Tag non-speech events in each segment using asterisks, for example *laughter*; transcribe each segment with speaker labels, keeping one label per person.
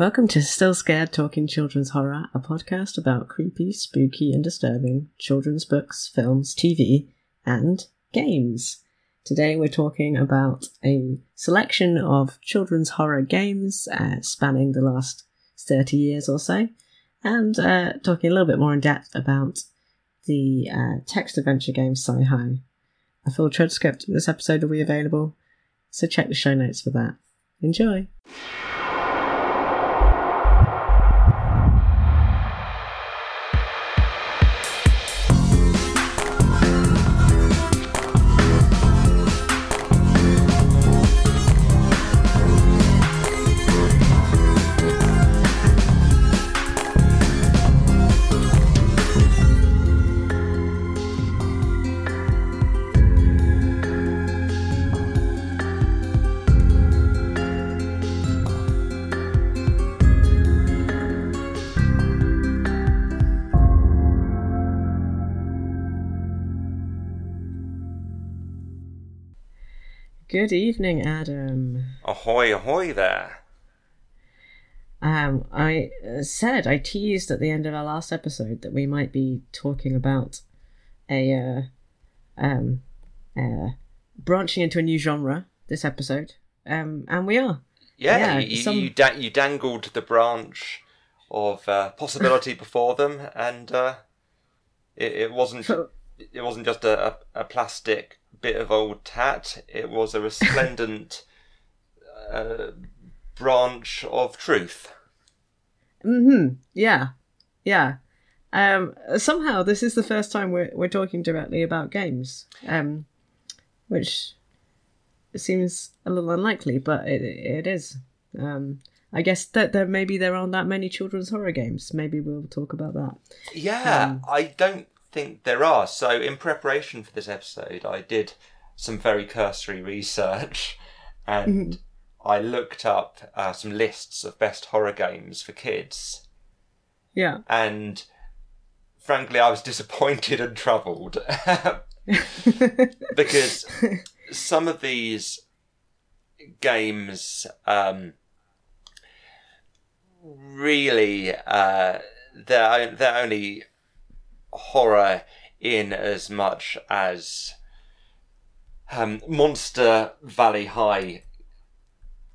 Speaker 1: Welcome to Still Scared Talking Children's Horror, a podcast about creepy, spooky, and disturbing children's books, films, TV, and games. Today we're talking about a selection of children's horror games uh, spanning the last 30 years or so, and uh, talking a little bit more in depth about the uh, text adventure game Sci-Hi. A full transcript of this episode will be available, so check the show notes for that. Enjoy! Good evening, Adam.
Speaker 2: Ahoy, ahoy there.
Speaker 1: Um, I uh, said, I teased at the end of our last episode that we might be talking about a, uh, um, uh, branching into a new genre this episode. Um, and we are.
Speaker 2: Yeah,
Speaker 1: Yeah,
Speaker 2: you,
Speaker 1: some-
Speaker 2: you, da- you dangled the branch of uh, possibility *laughs* before them, and uh, it, it wasn't it wasn't just a, a, a plastic bit of old tat. It was a resplendent *laughs* uh, branch of truth.
Speaker 1: Mm-hmm. Yeah. Yeah. Um, somehow this is the first time we're, we're talking directly about games. Um, which seems a little unlikely, but it, it is. Um, I guess that there maybe there aren't that many children's horror games. Maybe we'll talk about that.
Speaker 2: Yeah,
Speaker 1: Um,
Speaker 2: I don't think there are. So, in preparation for this episode, I did some very cursory research *laughs* and I looked up uh, some lists of best horror games for kids.
Speaker 1: Yeah.
Speaker 2: And frankly, I was *laughs* disappointed and troubled *laughs* because some of these games um, really uh, they're they're only horror in as much as um, Monster Valley High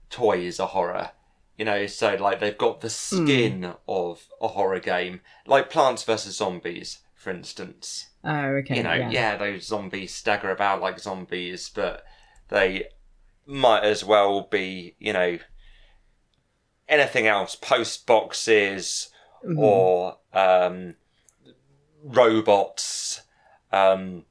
Speaker 2: toys are horror. You know, so like they've got the skin of a horror game, like Plants vs Zombies, for instance
Speaker 1: oh, okay.
Speaker 2: you know,
Speaker 1: yeah.
Speaker 2: yeah. those zombies stagger about like zombies, but they might as well be, you know, anything else, post boxes
Speaker 1: Mhm.
Speaker 2: or um, robots, um,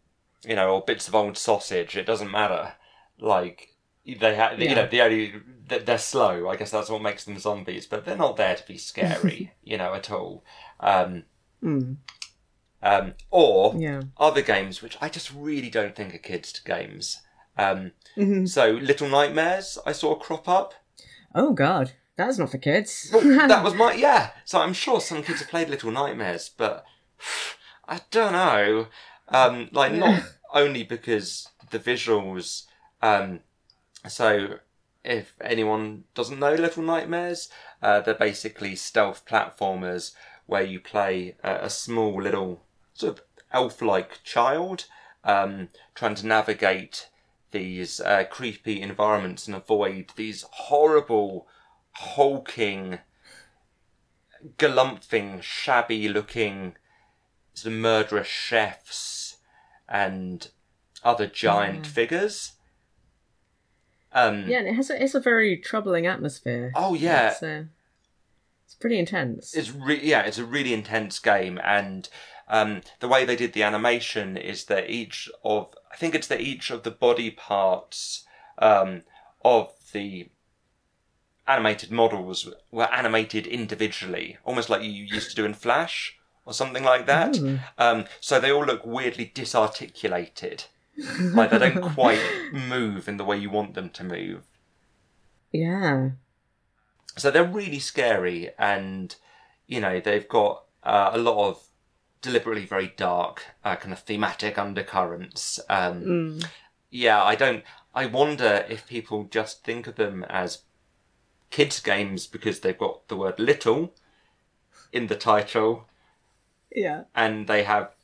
Speaker 2: you know, or bits of old sausage. It doesn't matter. Like they have, you
Speaker 1: Yeah.
Speaker 2: know, the only they're slow. I guess that's what makes them zombies, but they're not there to be scary, *laughs* you know, at all. Um,
Speaker 1: Mm,
Speaker 2: um, or
Speaker 1: yeah.
Speaker 2: other games which I just really don't think are kids' games. Um,
Speaker 1: Mhm.
Speaker 2: so Little Nightmares I saw crop up.
Speaker 1: Oh God, that's not for kids.
Speaker 2: Well, that *laughs* was my yeah. So I'm sure some kids have played Little Nightmares, but *sighs* I don't know. Um, like not *laughs* only because the visuals. Um, so if anyone doesn't know Little Nightmares, uh, they're basically stealth platformers where you play a, a small little sort of elf-like child um, trying to navigate these uh, creepy environments and avoid these horrible, hulking, galumphing, shabby-looking, sort of murderous chefs and other giant
Speaker 1: Yeah.
Speaker 2: figures. Um,
Speaker 1: yeah, and it has a, it's a very troubling atmosphere.
Speaker 2: Oh yeah,
Speaker 1: It's, uh, it's pretty intense.
Speaker 2: It's re- yeah, it's a really intense game, and um, the way they did the animation is that each of I think it's that each of the body parts um, of the animated models were animated individually, almost like you used to do in Flash or something like that.
Speaker 1: Ooh.
Speaker 2: Um, so they all look weirdly disarticulated, like they don't *laughs* quite move in the way you want them to move.
Speaker 1: Yeah.
Speaker 2: So they're really scary, and you know they've got uh, a lot of deliberately very dark uh, kind of thematic undercurrents. Um,
Speaker 1: Mm.
Speaker 2: Yeah, I don't. I wonder if people just think of them as kids games because they've got the word little in the title
Speaker 1: Yeah.
Speaker 2: and they have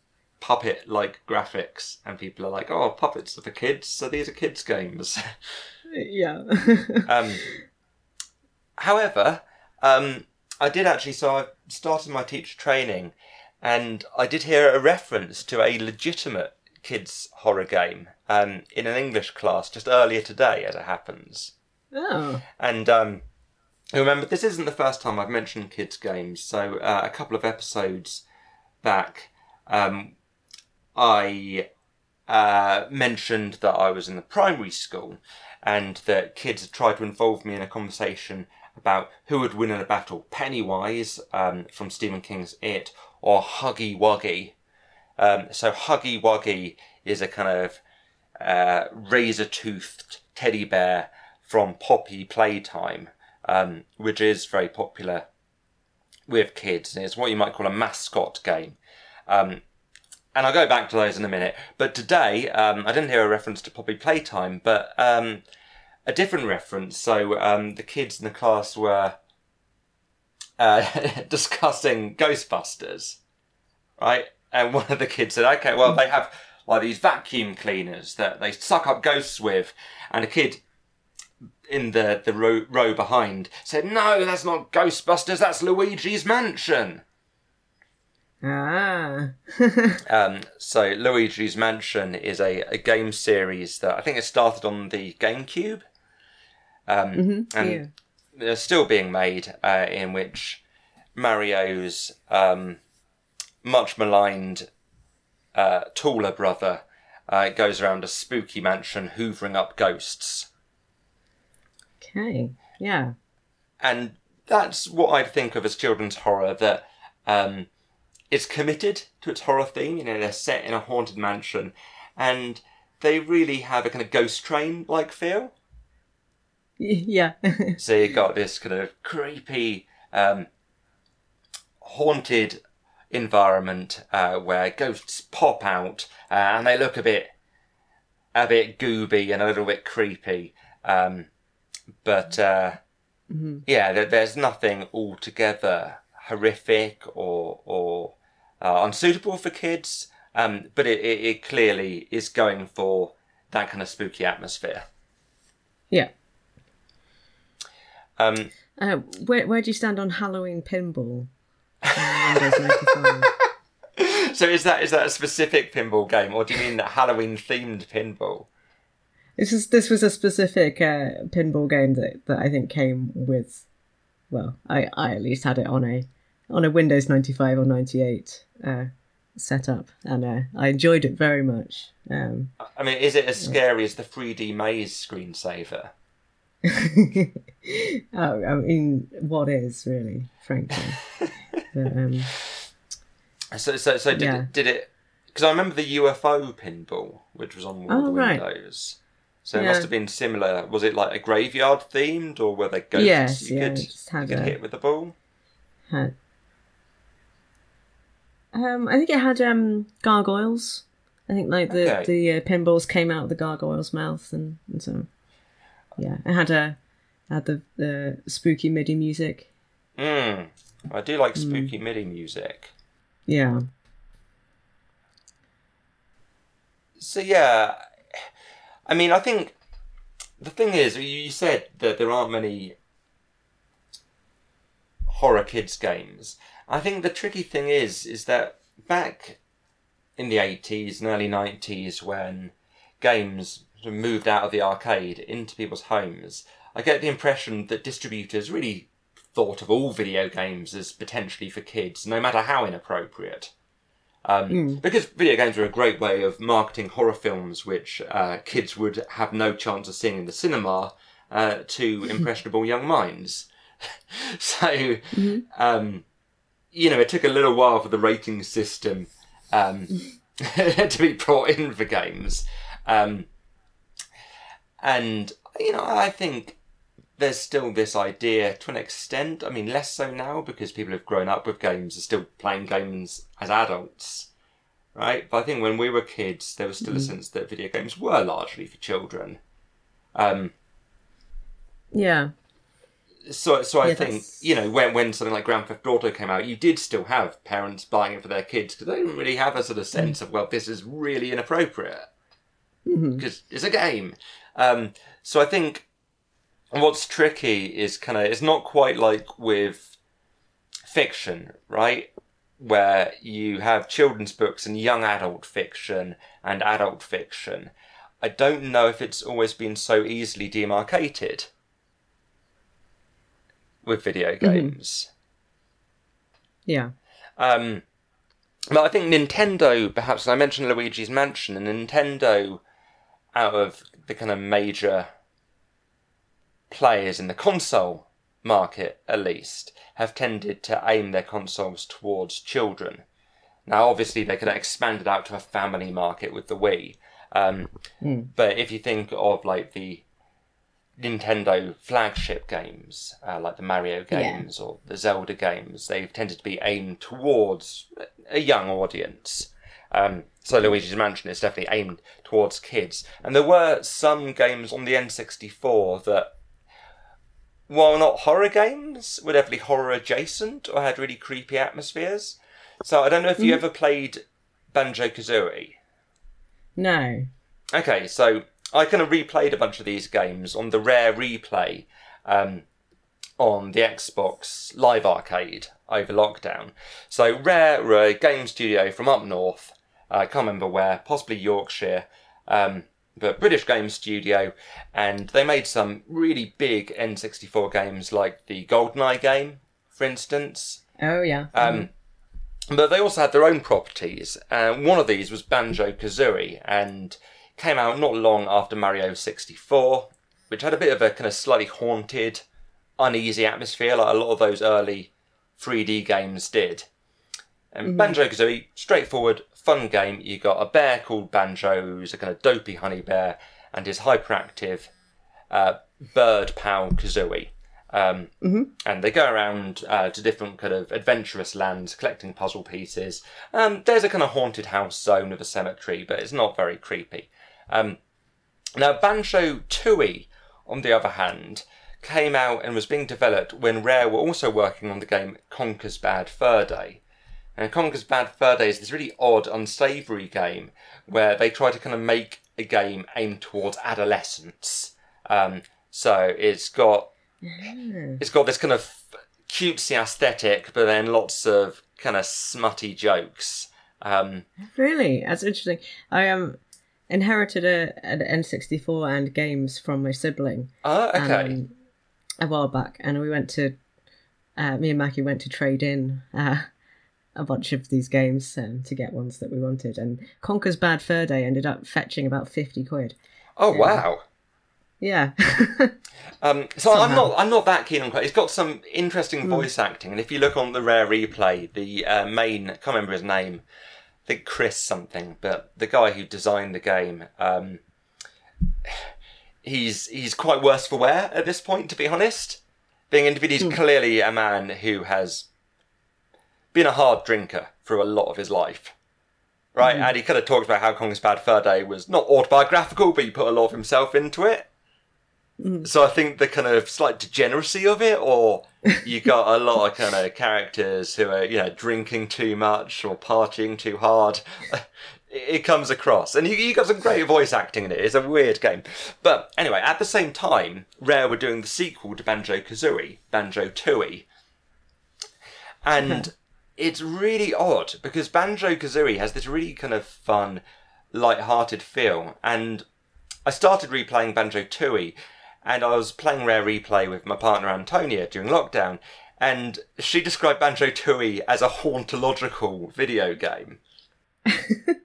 Speaker 2: puppet like graphics and people are like oh puppets are for kids so these are kids games *laughs*
Speaker 1: Yeah.
Speaker 2: um, however um, i did actually so i started my teacher training and i did hear a reference to a legitimate kids horror game um, in an english class just earlier today as it happens
Speaker 1: oh.
Speaker 2: and um, remember, this isn't the first time I've mentioned kids' games. So uh, a couple of episodes back, um, I uh, mentioned that I was in the primary school and that kids had tried to involve me in a conversation about who would win in a battle, Pennywise um, from Stephen King's It or Huggy Wuggy. Um, so Huggy Wuggy is a kind of uh, razor-toothed teddy bear from Poppy Playtime, um, which is very popular with kids. It's what you might call a mascot game. Um, and I'll go back to those in a minute. But today, um, I didn't hear a reference to Poppy Playtime, but um, a different reference. So um, the kids in the class were uh, *laughs* discussing Ghostbusters, right? And one of the kids said, "Okay, well they have like these vacuum cleaners that they suck up ghosts with," and a kid in the the row, row behind said, "No, that's not Ghostbusters. That's Luigi's Mansion."
Speaker 1: Ah. *laughs*
Speaker 2: Um, so Luigi's Mansion is a, a game series that I think it started on the GameCube, um,
Speaker 1: Mhm,
Speaker 2: and
Speaker 1: yeah.
Speaker 2: they're still being made uh, in which Mario's um, much maligned uh, taller brother uh, goes around a spooky mansion hoovering up ghosts.
Speaker 1: Okay. Yeah.
Speaker 2: and that's what I'd think of as children's horror. That um, it's committed to its horror theme. You know, they're set in a haunted mansion, and they really have a kind of ghost train like feel. *laughs*
Speaker 1: Yeah. *laughs*
Speaker 2: So you've got this kind of creepy, um, haunted environment uh, where ghosts pop out uh, and they look a bit, a bit gooby and a little bit creepy. Um, but uh, yeah, there, there's nothing altogether horrific or or uh, unsuitable for kids. Um, but it, it, it clearly is going for that kind of spooky atmosphere.
Speaker 1: yeah.
Speaker 2: Um,
Speaker 1: Uh, where where do you stand on Halloween pinball? 95. *laughs*
Speaker 2: So is that is that a specific pinball game, or do you mean that Halloween themed pinball?
Speaker 1: This is this was a specific uh, pinball game that, that I think came with, well, I, I at least had it on a on a Windows ninety five or ninety eight uh, setup, and uh, I enjoyed it very much. Um,
Speaker 2: I mean, is it as scary as the 3D Maze screensaver? *laughs*
Speaker 1: oh, I mean, what is really, frankly? *laughs* but, um,
Speaker 2: So so so did
Speaker 1: Yeah.
Speaker 2: it, did it? Because I remember the UFO pinball, which was on one of
Speaker 1: Oh,
Speaker 2: the
Speaker 1: right.
Speaker 2: windows. So it
Speaker 1: Yeah.
Speaker 2: must have been similar. Was it like a graveyard themed, or were there ghosts
Speaker 1: Yes,
Speaker 2: you
Speaker 1: yeah,
Speaker 2: could, you could
Speaker 1: a-
Speaker 2: hit with the ball?
Speaker 1: had, um, I think it had um, gargoyles. I think like the
Speaker 2: Okay.
Speaker 1: the uh, pinballs came out of the gargoyle's mouth, and, and so yeah, it had a had the the spooky MIDI music.
Speaker 2: Mm. I do like
Speaker 1: Hmm.
Speaker 2: spooky MIDI music.
Speaker 1: Yeah,
Speaker 2: So yeah, I mean, I think the thing is, you- said that there aren't many horror kids games. I think the tricky thing is, is that back in the eighties and early nineties, when games moved out of the arcade into people's homes, I get the impression that distributors really thought of all video games as potentially for kids, no matter how inappropriate. Um, Because video games are a great way of marketing horror films, which uh, kids would have no chance of seeing in the cinema, uh, to *laughs* impressionable young minds. *laughs* so, um, you know, it took a little while for the rating system um, *laughs* to be brought in for games. Um, and, you know, I think there's still this idea to an extent. I mean, less so now because people have grown up with games, are still playing games as adults, right? But I think when we were kids, there was still a sense that video games were largely for children. Um,
Speaker 1: yeah,
Speaker 2: so so I
Speaker 1: Yeah,
Speaker 2: think
Speaker 1: that's-
Speaker 2: you know when when something like Grand Theft Auto came out, you did still have parents buying it for their kids because they didn't really have a sort of sense of well, this is really inappropriate because it's a game. Um, so I think what's tricky is kind of it's not quite like with fiction, right? Where you have children's books and young adult fiction and adult fiction. I don't know if it's always been so easily demarcated with video games.
Speaker 1: Yeah.
Speaker 2: Um, but I think Nintendo, perhaps, I mentioned Luigi's Mansion, and Nintendo, out of the kind of major players in the console market, at least, have tended to aim their consoles towards children. Now, obviously, they could have expanded out to a family market with the Wii. Um,
Speaker 1: Mm.
Speaker 2: But if you think of like the Nintendo flagship games, uh, like the Mario
Speaker 1: Yeah.
Speaker 2: games or the Zelda games, they've tended to be aimed towards a young audience. Um, so Luigi's Mansion is definitely aimed towards kids. And there were some games on the N64 that, while not horror games, were definitely horror adjacent or had really creepy atmospheres. So I don't know if you ever played Banjo Kazooie.
Speaker 1: No.
Speaker 2: Okay, so I kind of replayed a bunch of these games on the rare replay um, on the Xbox Live Arcade over lockdown. So Rare were a game studio from up north. I can't remember where, possibly Yorkshire, um, but British game studio, and they made some really big N64 games like the GoldenEye game, for instance.
Speaker 1: Oh yeah.
Speaker 2: Um, but they also had their own properties. And one of these was Banjo Kazooie, and came out not long after Mario 64, which had a bit of a kind of slightly haunted, uneasy atmosphere, like a lot of those early 3D games did. And Banjo Kazooie, straightforward, fun game. You got a bear called Banjo, who's a kind of dopey honey bear, and his hyperactive uh, bird pal Kazooie. Um, And they go around uh, to different kind of adventurous lands, collecting puzzle pieces. Um, there's a kind of haunted house zone with a cemetery, but it's not very creepy. Um, now, Banjo Tooie, on the other hand, came out and was being developed when Rare were also working on the game Conker's Bad Fur Day. And Conker's Bad Fur Day is this really odd, unsavoury game where they try to kind of make a game aimed towards adolescence. Um, so it's got it's got this kind of cutesy aesthetic, but then lots of kind of smutty jokes. Um,
Speaker 1: Really, that's interesting. I um inherited a an N64 and games from my sibling
Speaker 2: oh, okay.
Speaker 1: um, a while back, and we went to uh, me and Mackie went to trade in uh, a bunch of these games um, to get ones that we wanted, and Conker's Bad Fur Day ended up fetching about fifty quid.
Speaker 2: oh wow.
Speaker 1: Yeah, *laughs*
Speaker 2: Um, so I'm not I'm not that keen on it. It's got some interesting voice acting, and if you look on the rare replay, the uh, main I can't remember his name. I think Chris something, but the guy who designed the game, um, he's he's quite worse for wear at this point, to be honest. Being individual, he's clearly a man who has been a hard drinker through a lot of his life. Right, hmm. and he kind of talks about how Conker's Bad Fur Day was not autobiographical, but he put a lot of himself into it. Hmm. So I think the kind of slight degeneracy of it, or you got a lot of kind of characters who are, you know, drinking too much or partying too hard. It it comes across, and you, you got some great voice acting in it. It's a weird game, but anyway, at the same time, Rare were doing the sequel to Banjo Kazooie, Banjo Tooie, and it's really odd because Banjo Kazooie has this really kind of fun, light-hearted feel, and I started replaying Banjo Tooie, and I was playing Rare Replay with my partner Antonia during lockdown, and she described Banjo Tooie as a hauntological video game. *laughs* and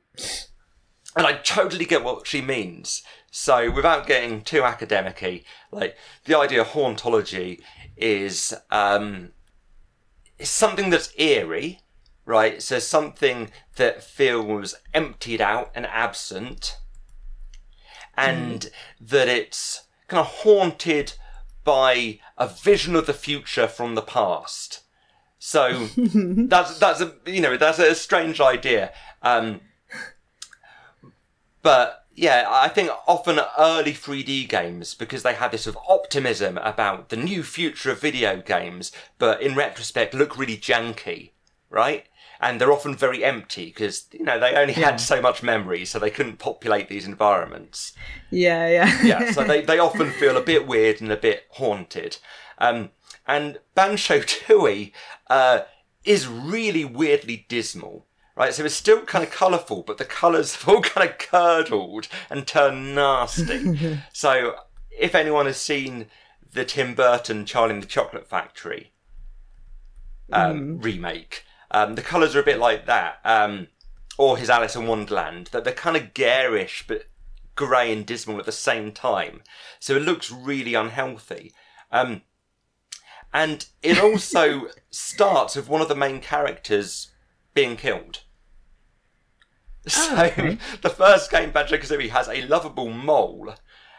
Speaker 2: I totally get what she means. So, without getting too academic like the idea of hauntology is um, it's something that's eerie, right? So something that feels emptied out and absent, and that it's kind of haunted by a vision of the future from the past. So *laughs* that's that's a you know that's a strange idea, um, but yeah, I think often early 3D games, because they had this sort of optimism about the new future of video games, but in retrospect look really janky, right? And they're often very empty because, you know, they only
Speaker 1: Yeah.
Speaker 2: had so much memory, so they couldn't populate these environments.
Speaker 1: Yeah, yeah.
Speaker 2: Yeah, so they, they *laughs* often feel a bit weird and a bit haunted. Um, and Banjo Tooie uh, is really weirdly dismal. Right, so it's still kind of colourful, but the colours have all *laughs* kind of curdled and turned nasty. *laughs* so, if anyone has seen the Tim Burton Charlie and the Chocolate Factory um, remake, um, the colours are a bit like that, um, or his Alice in Wonderland, that they're kind of garish but grey and dismal at the same time. So it looks really unhealthy. Um, and it *laughs* also starts with one of the main characters being killed. So *laughs*
Speaker 1: okay.
Speaker 2: the first game, Banjo Kazooie, has a lovable mole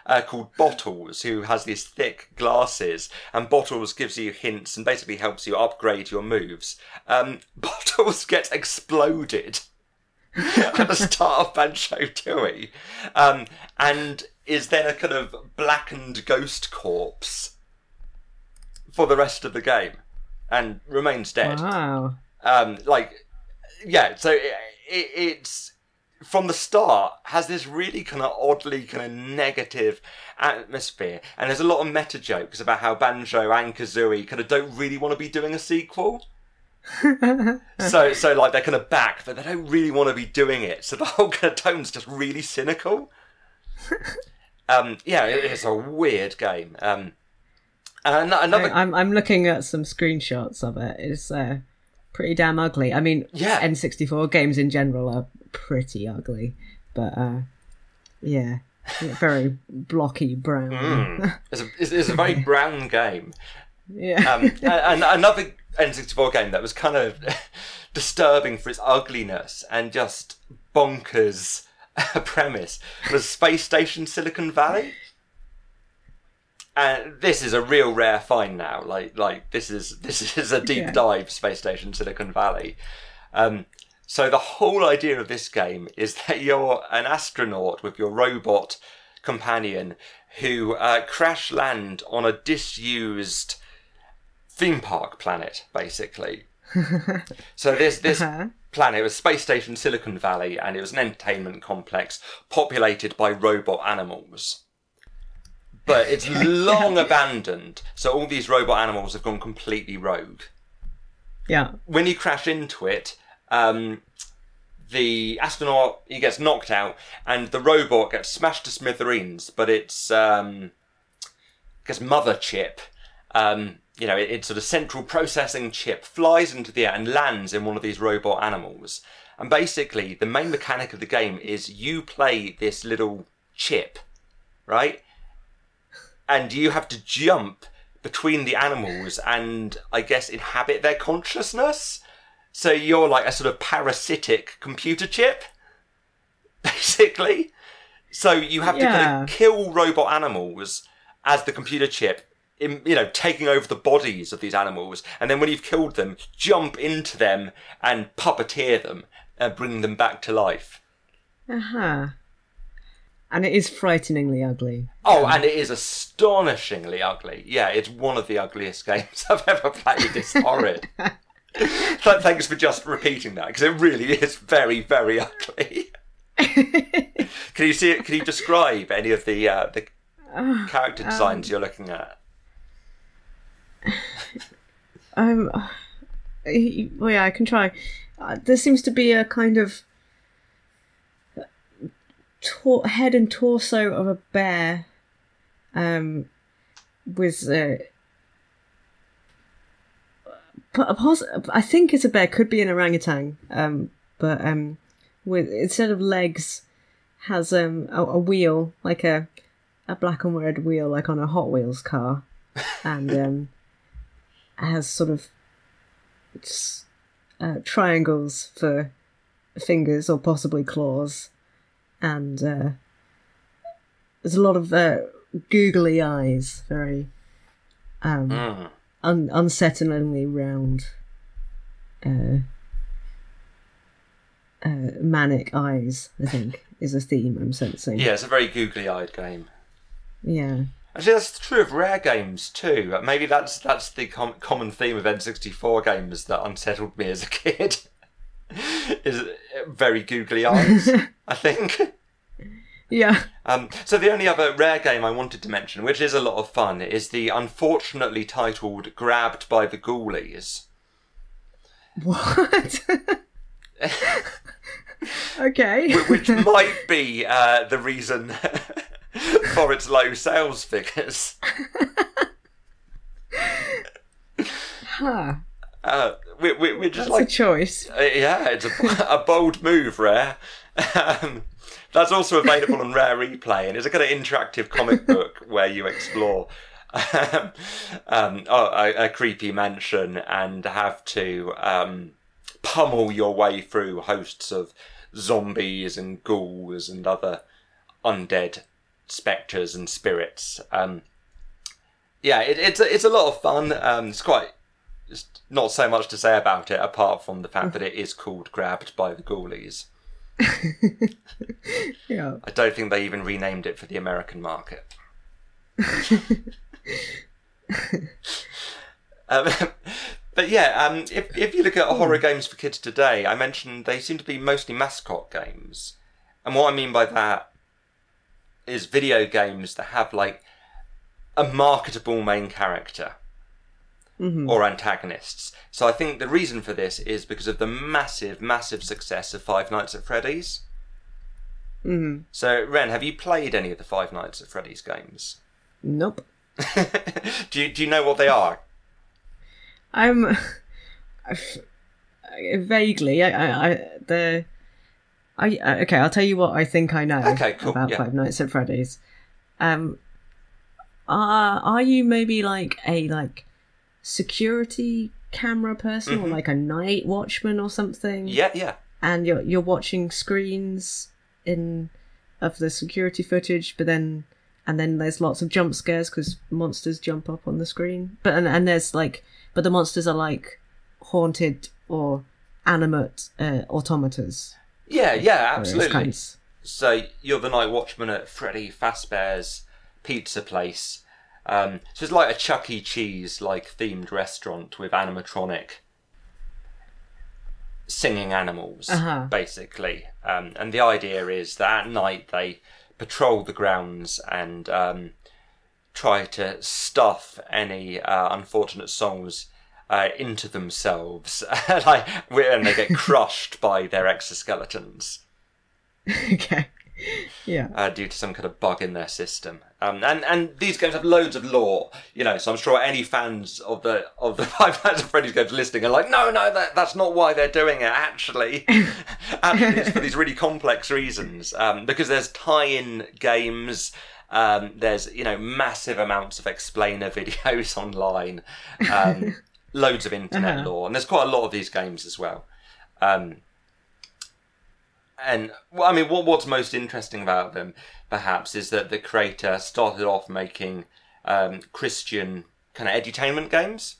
Speaker 2: uh, called Bottles, who has these thick glasses, and Bottles gives you hints and basically helps you upgrade your moves. Um, *laughs* Bottles gets exploded *laughs* at the start of Banjo Tooie, um, and is then a kind of blackened ghost corpse for the rest of the game, and remains dead
Speaker 1: Wow.
Speaker 2: um, like yeah so it, it, it's from the start has this really kind of oddly kind of negative atmosphere and there's a lot of meta jokes about how banjo and kazooie kind of don't really want to be doing a sequel *laughs* so so like they're kind of back but they don't really want to be doing it so the whole kind of tone's just really cynical *laughs* um yeah it, it's a weird game um and an- another
Speaker 1: I'm I'm looking at some screenshots of it. It's uh, pretty damn ugly. I mean,
Speaker 2: Yeah.
Speaker 1: N64 games in general are pretty ugly, but uh, yeah, very blocky brown.
Speaker 2: Mm. it's, a, it's, it's a very *laughs* brown game
Speaker 1: yeah.
Speaker 2: um, and another N64 game that was kind of *laughs* disturbing for its ugliness and just bonkers *laughs* premise was Space Station Silicon Valley. And this is a real rare find now. Like, like this is this is a deep
Speaker 1: Yeah.
Speaker 2: dive Space Station Silicon Valley. Um, so the whole idea of this game is *laughs* that you're an astronaut with your robot companion who uh, crash land on a disused theme park planet, basically. *laughs* so this this
Speaker 1: Uh-huh.
Speaker 2: planet was Space Station Silicon Valley, and it was an entertainment complex populated by robot animals. But it's *laughs* long abandoned, so all these robot animals have gone completely rogue
Speaker 1: yeah.
Speaker 2: when you crash into it, um, the astronaut he gets knocked out, and the robot gets smashed to smithereens. But it's um, because mother chip, um, you know, it, it's sort of central processing chip flies into the air and lands in one of these robot animals. And basically, the main mechanic of the game is you play this little chip, right? And you have to jump between the animals and I guess inhabit their consciousness. So you're like a sort of parasitic computer chip, *laughs* basically. So you have to kind of kill robot animals as the computer chip, in, you know, taking over the bodies of these animals, and then when you've killed them, jump into them and puppeteer them and bring them back to life.
Speaker 1: Uh huh. And it is frighteningly ugly.
Speaker 2: Oh, and it is astonishingly ugly. Yeah, it's one of the ugliest *laughs* games I've ever played. It's horrid. *laughs* *laughs* Th- Thanks for just repeating that because it really is very, very *laughs* ugly. *laughs* can you see it? Can you describe any of the uh, the character designs you're looking at?
Speaker 1: Um, well, yeah, I can try. Uh, there seems to be a kind of tor- head and torso of a bear, um, with uh, po- pos- I think it's a bear. Could be an orangutan. Um, but um, with instead of legs, has um a, a wheel like a a black and red wheel like on a Hot Wheels car, *laughs* and um has sort of uh, triangles for fingers or possibly claws, and uh, there's a lot of uh, googly eyes, very um,
Speaker 2: Mm.
Speaker 1: Un- unsettlingly round. Uh, uh, manic eyes. I think is a theme I'm sensing.
Speaker 2: Yeah, it's a very googly-eyed game.
Speaker 1: Yeah.
Speaker 2: Actually, that's true of rare games too. Maybe that's that's the com- common theme of N64 games that unsettled me as a kid. *laughs* is very googly eyes. *laughs* I think.
Speaker 1: Yeah.
Speaker 2: Um, so the only other rare game I wanted to mention, which is a lot of fun, is the unfortunately titled "Grabbed by the Ghoulies."
Speaker 1: What? *laughs* okay.
Speaker 2: which might be uh, the reason *laughs* for its low sales figures.
Speaker 1: Huh.
Speaker 2: Uh, we, we, we're just
Speaker 1: That's
Speaker 2: like
Speaker 1: a choice.
Speaker 2: Uh, yeah, it's a, *laughs* a bold move, Rare. Um, that's also available on Rare Replay, and it's a kind of interactive comic *laughs* book where you explore um, *laughs* um, oh, a, a creepy mansion and have to um, pummel your way through hosts of zombies and ghouls and other undead spectres and spirits. Um, yeah, it, it's a, it's a lot of fun. Um, it's quite there's not so much to say about it apart from the fact that it is called Grabbed by the Ghoulies. *laughs*
Speaker 1: Yeah.
Speaker 2: I don't think they even renamed it for the American market. *laughs* um, *laughs* but yeah, um, if if you look at horror games for kids today, I mentioned they seem to be mostly mascot games, and what I mean by that is video games that have like a marketable main character or antagonists. So I think the reason for this is because of the massive, massive success of Five Nights at Freddy's.
Speaker 1: hmm
Speaker 2: So, Ren, have you played any of the Five Nights at Freddy's games?
Speaker 1: Nope. *laughs*
Speaker 2: do you do you know what they are?
Speaker 1: I'm *laughs* vaguely. I, I, I the. I I- okay. I'll tell you what I think I know
Speaker 2: Okay, cool,
Speaker 1: about
Speaker 2: yeah.
Speaker 1: Five Nights at Freddy's. Um, are are you maybe like a like security camera person or
Speaker 2: Mhm.
Speaker 1: like a night watchman or something?
Speaker 2: Yeah, yeah.
Speaker 1: and you're you're watching screens in of the security footage, but then and then there's lots of jump scares because monsters jump up on the screen. But and, and there's like, but the monsters are like haunted or animate uh, automatas.
Speaker 2: Yeah, yeah, absolutely. So you're the night watchman at Freddy Fazbear's pizza place. Um, so it's like a Chuck E. Cheese like themed restaurant with animatronic singing animals,
Speaker 1: Uh-huh.
Speaker 2: basically. Um, and the idea is that at night they patrol the grounds and um, try to stuff any uh, unfortunate souls uh, into themselves, *laughs* like, and they get *laughs* crushed by their exoskeletons
Speaker 1: okay. *laughs* Yeah.
Speaker 2: uh, due to some kind of bug in their system. Um, and and these games have loads of lore, you know. So I'm sure any fans of the of the *laughs* Five Nights at Freddy's games listening are like, no, no, that, that's not why they're doing it. Actually, *laughs* actually, it's for these really complex reasons. Um, because there's tie-in games. Um, there's you know massive amounts of explainer videos online, um, loads of internet
Speaker 1: Uh-huh.
Speaker 2: lore, and there's quite a lot of these games as well. Um, and well, I mean, what what's most interesting about them, perhaps, is that the creator started off making um, Christian kind of edutainment games,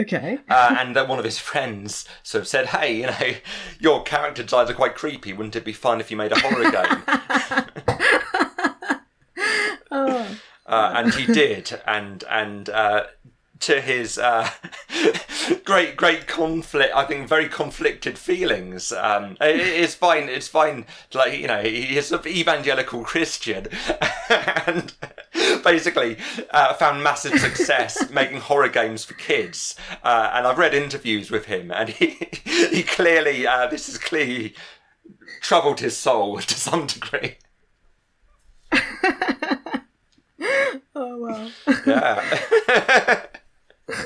Speaker 1: Okay.
Speaker 2: uh, and that one of his *laughs* friends sort of said, "Hey, you know, your character designs are quite creepy. Wouldn't it be fun if you made a horror game?" *laughs* *laughs*
Speaker 1: Oh.
Speaker 2: uh, and he did, and and uh, to his uh, *laughs* great great conflict, I think very conflicted feelings. Um, it, it's fine. It's fine. Like you know, he is an evangelical Christian, *laughs* and basically uh, found massive success *laughs* making horror games for kids. Uh, and I've read interviews with him, and he he clearly uh, this has clearly troubled his soul to some degree.
Speaker 1: Oh wow.
Speaker 2: Yeah. *laughs*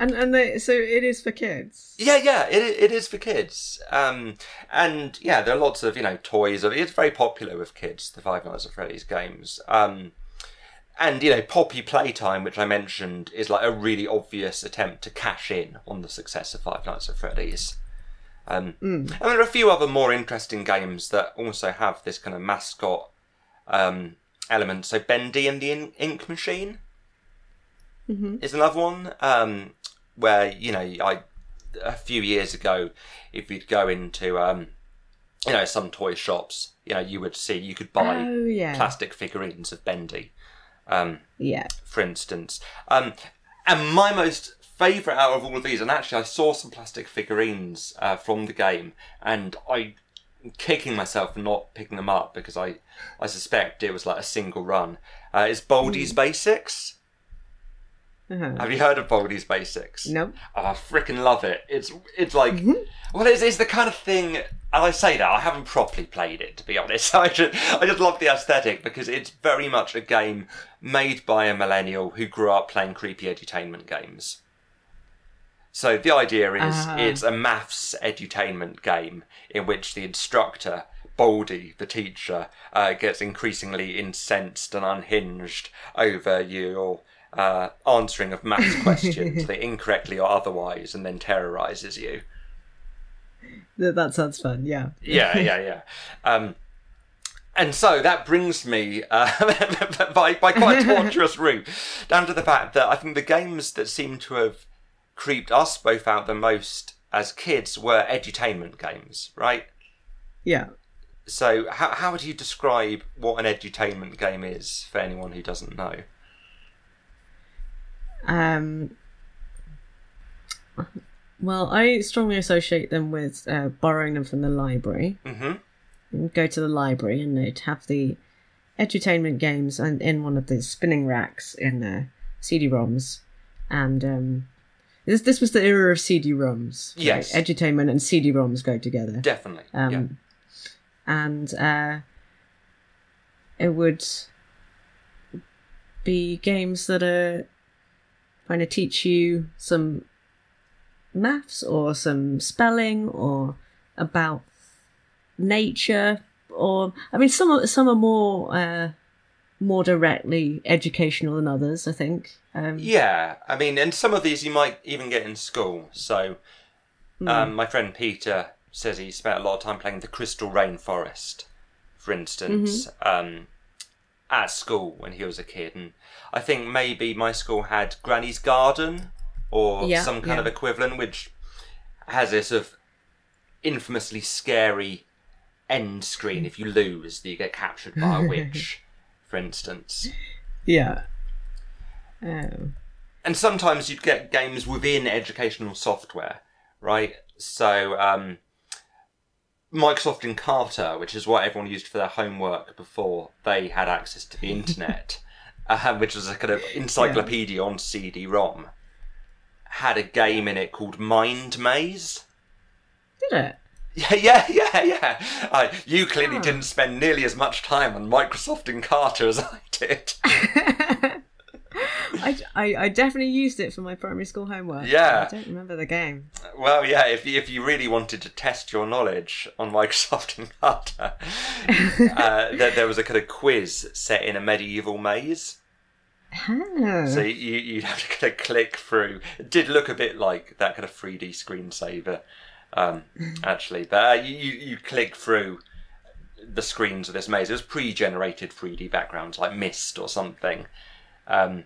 Speaker 1: And and they, so it is for kids.
Speaker 2: Yeah, yeah, it it is for kids. Um, and yeah, there are lots of you know toys. Of it's very popular with kids. The Five Nights at Freddy's games. Um, and you know, Poppy Playtime, which I mentioned, is like a really obvious attempt to cash in on the success of Five Nights at Freddy's. Um, And there are a few other more interesting games that also have this kind of mascot um, element. So Bendy and the In- Ink Machine is another one um, where you know I a few years ago, if you'd go into um, you know some toy shops, you know you would see you could buy
Speaker 1: Oh yeah.
Speaker 2: plastic figurines of Bendy, um,
Speaker 1: Yeah.
Speaker 2: for instance. Um, and my most favourite out of all of these, and actually I saw some plastic figurines uh, from the game, and I kicking myself for not picking them up because I I suspect it was like a single run. Uh, is Baldi's Basics.
Speaker 1: Uh-huh.
Speaker 2: Have you heard of Baldi's Basics?
Speaker 1: No.
Speaker 2: Oh, I freaking love it. It's it's like well, it's, it's the kind of thing. And I say that I haven't properly played it to be honest. *laughs* I just I just love the aesthetic because it's very much a game made by a millennial who grew up playing creepy edutainment games. So the idea is
Speaker 1: Ah.
Speaker 2: it's a maths edutainment game in which the instructor. Baldy, the teacher, uh, gets increasingly incensed and unhinged over your uh, answering of maths questions, they incorrectly or otherwise, and then terrorizes you.
Speaker 1: That, that sounds fun. Yeah.
Speaker 2: Yeah, *laughs* yeah, yeah. Um, and so that brings me uh, *laughs* by by quite a tortuous *laughs* route down to the fact that I think the games that seem to have creeped us both out the most as kids were edutainment games, right?
Speaker 1: Yeah.
Speaker 2: So how how would you describe what an edutainment game is for anyone who doesn't know?
Speaker 1: Um, well, I strongly associate them with uh, borrowing them from the library.
Speaker 2: hmm
Speaker 1: go to the library and they'd have the edutainment games and in one of the spinning racks in uh, CD-ROMs. And um, this this was the era of CD-ROMs. right?
Speaker 2: Yes.
Speaker 1: edutainment and CD-ROMs go together.
Speaker 2: Definitely.
Speaker 1: Um,
Speaker 2: yeah.
Speaker 1: And uh, it would be games that are trying to teach you some maths or some spelling or about nature or I mean some are, some are more uh, more directly educational than others. I think. Um,
Speaker 2: Yeah, I mean, and some of these you might even get in school. So, um, my friend Peter says he spent a lot of time playing the Crystal Rainforest, for instance, um, at school when he was a kid. And I think maybe my school had Granny's Garden or
Speaker 1: Yeah,
Speaker 2: some kind
Speaker 1: yeah.
Speaker 2: of equivalent, which has this sort of infamously scary end screen if you lose, that you get captured by a witch, *laughs* for instance.
Speaker 1: Yeah. Um,
Speaker 2: and sometimes you'd get games within educational software, right? So, um, Microsoft Encarta, which is what everyone used for their homework before they had access to the *laughs* internet, uh, which was a kind of encyclopedia on CD-ROM, had a game in it called Mind Maze.
Speaker 1: did it?
Speaker 2: Yeah, yeah, yeah, yeah. Uh, you clearly
Speaker 1: Ah.
Speaker 2: didn't spend nearly as much time on Microsoft Encarta as I did. *laughs*
Speaker 1: I, I, I definitely used it for my primary school homework.
Speaker 2: Yeah.
Speaker 1: I don't remember the game.
Speaker 2: Well, yeah, if you, if you really wanted to test your knowledge on Microsoft *laughs* Encarta, uh, there, there was a kind of quiz set in a medieval maze.
Speaker 1: Ah.
Speaker 2: So you, you'd have to kind of click through. It did look a bit like that kind of 3D screensaver, um, *laughs* actually. But uh, you, you, click through the screens of this maze. It was pre-generated 3D backgrounds like Myst or something. Um,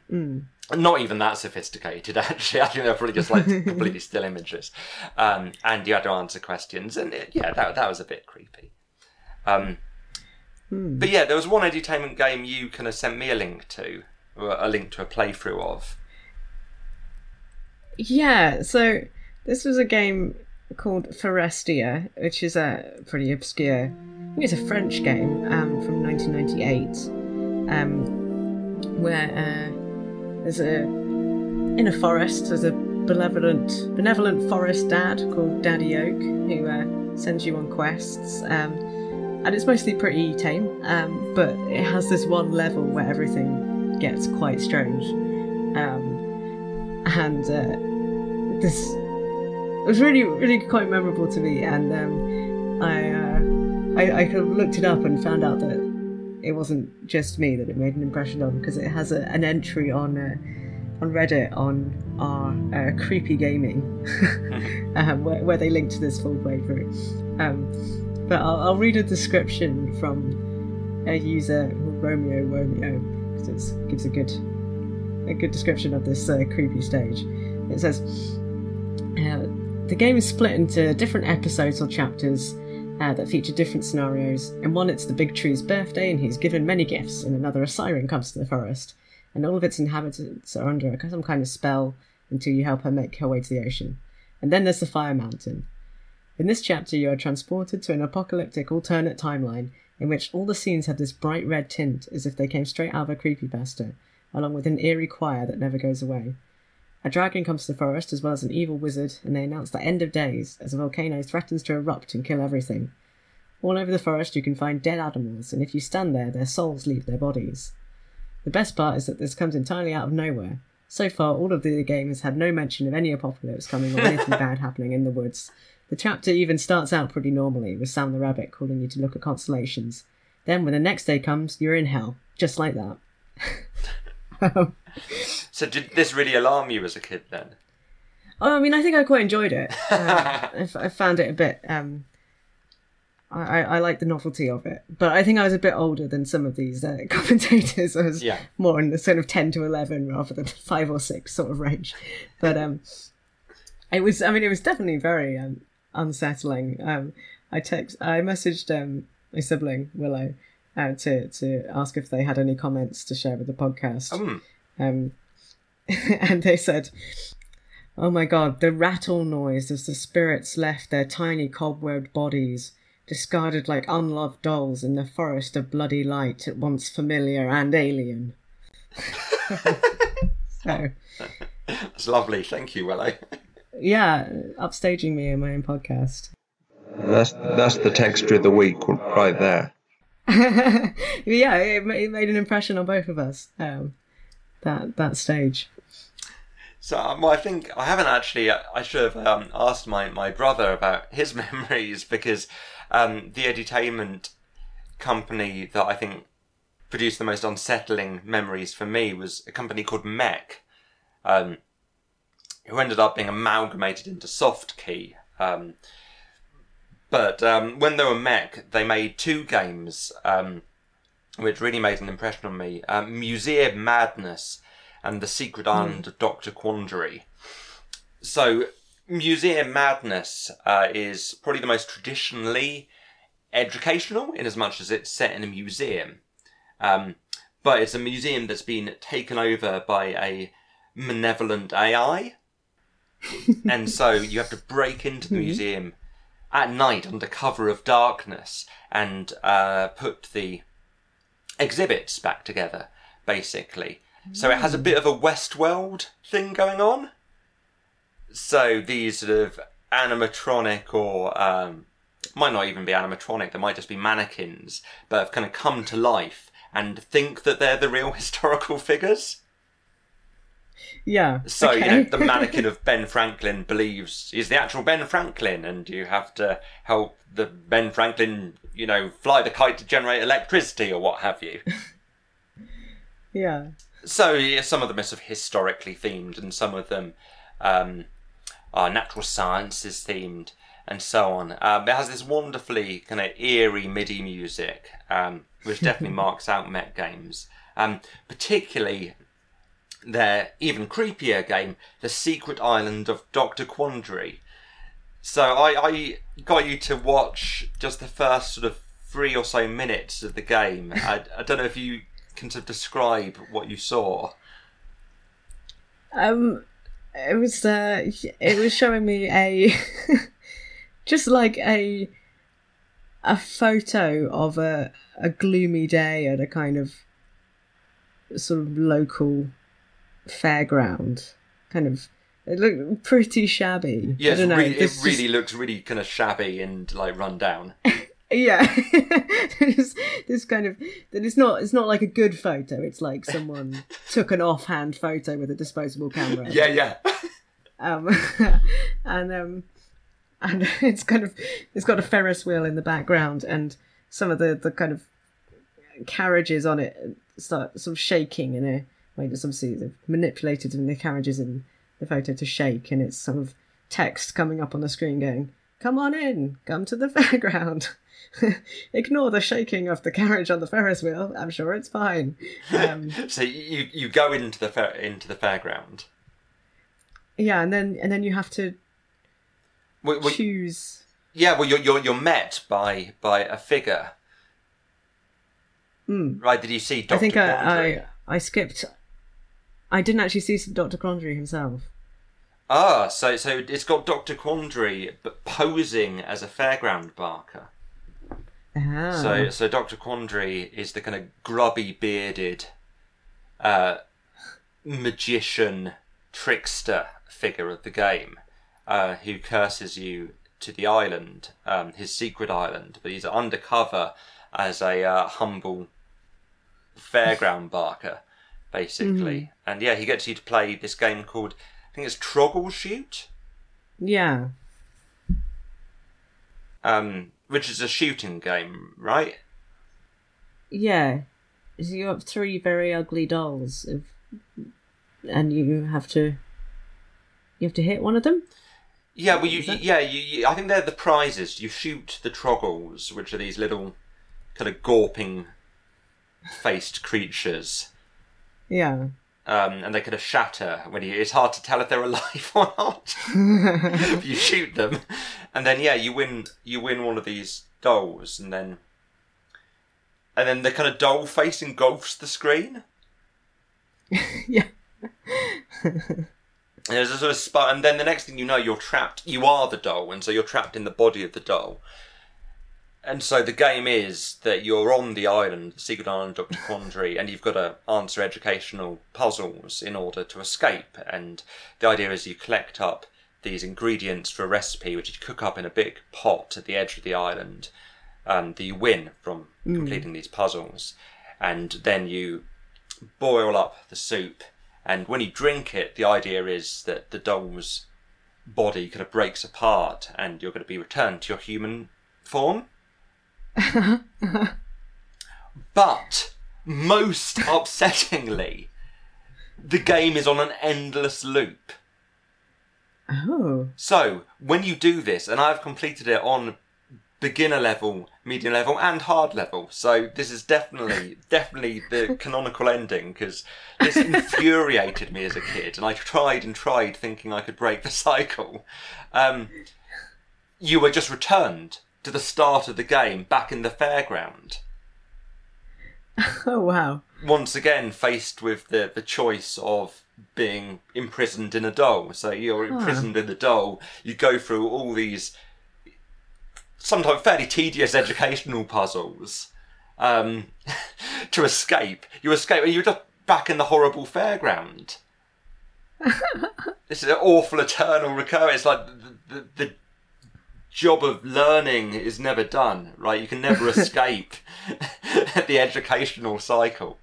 Speaker 2: Not even that sophisticated, *laughs* actually. I think they're probably just like *laughs* completely still images. Um, and you had to answer questions, and it, yeah, that that was a bit creepy. Um, But yeah, there was one edutainment game you kind of sent me a link to, or a link to a playthrough of.
Speaker 1: Yeah, so this was a game called Forestia, which is a pretty obscure. I think it's a French game um, from 1998, um, where uh, there's a in a forest there's a benevolent benevolent forest dad called Daddy Oak who uh, sends you on quests. Um, and it's mostly pretty tame, um, but it has this one level where everything gets quite strange. Um, and uh, this it was really really quite memorable to me and um, I, uh, I I looked it up and found out that it wasn't just me that it made an impression on because it has a, an entry on uh, on Reddit on our uh, creepy gaming *laughs* um, where, where they link to this full playthrough. Um, but I'll, I'll read a description from a user Romeo Romeo because it gives a good a good description of this uh, creepy stage. It says uh, the game is split into different episodes or chapters uh, that feature different scenarios. In one, it's the big tree's birthday, and he's given many gifts. In another, a siren comes to the forest, and all of its inhabitants are under some kind of spell until you help her make her way to the ocean. And then there's the Fire Mountain. In this chapter, you are transported to an apocalyptic alternate timeline in which all the scenes have this bright red tint as if they came straight out of a creepypasta, along with an eerie choir that never goes away. A dragon comes to the forest as well as an evil wizard, and they announce the end of days as a volcano threatens to erupt and kill everything. All over the forest, you can find dead animals, and if you stand there, their souls leave their bodies. The best part is that this comes entirely out of nowhere. So far, all of the game has had no mention of any apocalypse coming or anything *laughs* bad happening in the woods. The chapter even starts out pretty normally, with Sam the Rabbit calling you to look at constellations. Then, when the next day comes, you're in hell, just like that. *laughs*
Speaker 2: Um, So did this really alarm you as a kid then?
Speaker 1: Oh, I mean, I think I quite enjoyed it. *laughs* Uh, I, f- I found it a bit. Um, I, I, I like the novelty of it, but I think I was a bit older than some of these uh, *laughs* commentators. I was
Speaker 2: Yeah.
Speaker 1: more in the sort of ten to eleven rather than *laughs* five or six sort of range. But um, it was. I mean, it was definitely very um, unsettling. Um, I text. I messaged um, my sibling Willow uh, to to ask if they had any comments to share with the podcast.
Speaker 2: Hmm.
Speaker 1: Um, *laughs* and they said, Oh my god, the rattle noise as the spirits left their tiny cobwebbed bodies, discarded like unloved dolls in the forest of bloody light, at once familiar and alien. *laughs* so,
Speaker 2: That's lovely. Thank you, Willow.
Speaker 1: yeah, upstaging me in my own podcast.
Speaker 3: That's that's the texture of the week right there. *laughs*
Speaker 1: yeah, it, it made an impression on both of us. Um, that that stage.
Speaker 2: So, um, well, I think I haven't actually. uh, I should have um, asked my, my brother about *laughs* his *laughs* memories because um, the edutainment company that I think produced the most unsettling memories for me was a company called MECC, um, who ended up being amalgamated into Softkey. Um, but um, when they were MECC, they made two games um, which really made an impression on me: um, Museum Madness and The Secret Island of Doctor Quandary. So, Museum Madness uh, is probably the most traditionally educational in as much as it's set in a museum. Um, but it's a museum that's been taken over by a malevolent AI. *laughs* and so you have to break into the museum at night under cover of darkness and uh, put the exhibits back together, basically. So it has a bit of a Westworld thing going on. So these sort of animatronic or um, might not even be animatronic, they might just be mannequins, but have kind of come to life and think that they're the real *laughs* historical figures.
Speaker 1: Yeah.
Speaker 2: So, you know, the mannequin of Ben Franklin believes is the actual Ben Franklin, and you have to help the Ben Franklin, you know, fly the kite to generate electricity or what have you. *laughs*
Speaker 1: yeah.
Speaker 2: So, yeah, some of them are sort of historically themed, and some of them um, are natural sciences themed, and so on. Um, it has this wonderfully kind of eerie MIDI music, um, which definitely *laughs* marks out MECC games. Um, particularly their even creepier game, The Secret Island of Dr. Quandary. So I, I got you to watch just the first sort of three or so minutes of the game. *laughs* I, I don't know if you can sort of describe what you saw.
Speaker 1: Um, it was uh, it was showing me a *laughs* just like a a photo of a a gloomy day at a kind of sort of local fairground, kind of. It looked pretty shabby. I
Speaker 2: Yes,
Speaker 1: don't know.
Speaker 2: re- it
Speaker 1: just-
Speaker 2: really looks really kind of shabby and like run down. *laughs*
Speaker 1: Yeah, *laughs* this, this kind of that it's not it's not like a good photo. It's like someone *laughs* took an offhand photo with a disposable camera.
Speaker 2: yeah, yeah.
Speaker 1: um, and um, and it's kind of it's got a Ferris wheel in the background, and some of the the kind of carriages on it start sort of shaking in a way that's obviously they've manipulated in the carriages in the photo to shake, and it's sort of text coming up on the screen going, "Come on in, come to the *laughs* fairground." *laughs* Ignore the shaking of the carriage on the Ferris wheel. I'm sure it's fine. Um, *laughs*
Speaker 2: So you you go into the fair, into the fairground.
Speaker 1: yeah, and then and then you have to
Speaker 2: Well, well,
Speaker 1: choose.
Speaker 2: yeah, well, you're, you're you're met by by a figure,
Speaker 1: Hmm.
Speaker 2: right? Did you see? Dr.
Speaker 1: I think I, I I skipped. I didn't actually see Doctor Quandary himself.
Speaker 2: Ah, so so it's got Doctor Quandary, but posing as a fairground barker.
Speaker 1: Ah.
Speaker 2: So so Doctor Quandary is the kind of grubby bearded, uh, magician trickster figure of the game, uh, who curses you to the island, um, his secret island, but he's undercover as a uh, humble fairground barker, basically. And yeah, he gets you to play this game called I think it's Troggle Shoot.
Speaker 1: yeah.
Speaker 2: um, which is a shooting game, right?
Speaker 1: Yeah. So you have three very ugly dolls, of, and you have to. You have to hit one of them.
Speaker 2: Yeah, well, you, yeah, you, you, I think they're the prizes. You shoot the troggles, which are these little kind of gawping faced creatures,
Speaker 1: Yeah.
Speaker 2: um, and they kind of shatter when you. It's hard to tell if they're alive *laughs* or not. *laughs* if you shoot them, and then yeah, you win. You win one of these dolls, and then and then the kind of doll face engulfs the screen. *laughs*
Speaker 1: yeah.
Speaker 2: And there's a sort of spot, and then the next thing you know, you're trapped. You are the doll, and so you're trapped in the body of the doll. And so the game is that you're on the island, the secret island Dr. Quandary, and you've got to answer educational puzzles in order to escape. And the idea is you collect up these ingredients for a recipe, which you cook up in a big pot at the edge of the island, um, that you win from completing these puzzles. And then you boil up the soup, and when you drink it, the idea is that the doll's body kind of breaks apart, and you're going to be returned to your human form. But most upsettingly, the game is on an endless loop.
Speaker 1: Oh.
Speaker 2: So when you do this, and I've completed it on beginner level, medium level, and hard level. So this is definitely, *laughs* definitely the canonical ending because this infuriated me as a kid, and I tried and tried thinking I could break the cycle. Um, you were just returned to the start of the game, back in the fairground. *laughs*
Speaker 1: Oh wow.
Speaker 2: Once again, faced with the, the choice of being imprisoned in a doll. So you're imprisoned in the doll. You go through all these sometimes fairly tedious educational puzzles um, *laughs* to escape. You escape, and you're just back in the horrible fairground. *laughs* this is an awful eternal recurrence. It's like the, the, the job of learning is never done, right? You can never *laughs* escape *laughs* the educational cycle.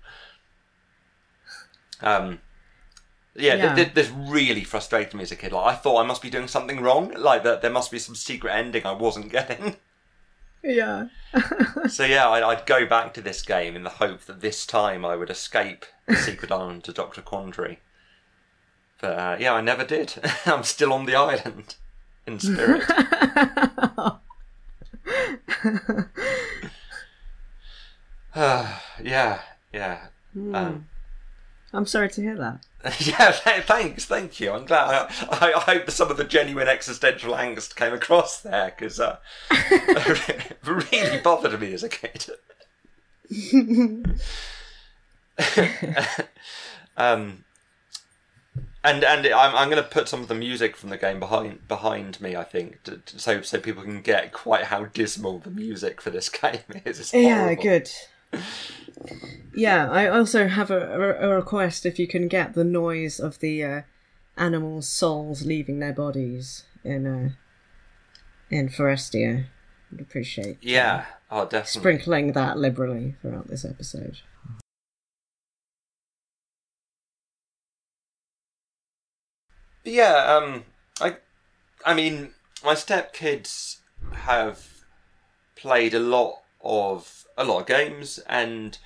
Speaker 2: Um, yeah, th-
Speaker 1: Yeah.
Speaker 2: th- this really frustrated me as a kid. Like I thought I must be doing something wrong. Like that there must be some secret ending I wasn't *laughs* getting.
Speaker 1: Yeah.
Speaker 2: so yeah, I'd, I'd go back to this game in the hope that this time I would escape the secret island to Doctor Quandary. But uh, yeah, I never did. I'm still on the island in spirit. *laughs* *sighs* yeah, yeah. Um,
Speaker 1: I'm sorry to hear that. *laughs*
Speaker 2: yeah, thanks, thank you. I'm glad. I, I, I hope some of the genuine existential angst came across there because uh, *laughs* it really bothered me as a kid. um, and and I'm I'm going to put some of the music from the game behind behind me. I think to, to- so so people can get quite how dismal the music for this *laughs* game is.
Speaker 1: Yeah, good. Yeah, I also have a, a, a request if you can get the noise of the uh, animals' souls leaving their bodies in uh, in Forestia. I'd appreciate uh,
Speaker 2: Yeah, oh definitely.
Speaker 1: sprinkling that liberally throughout this episode.
Speaker 2: But yeah, um, I, I mean, my stepkids have played a lot of a lot of games, and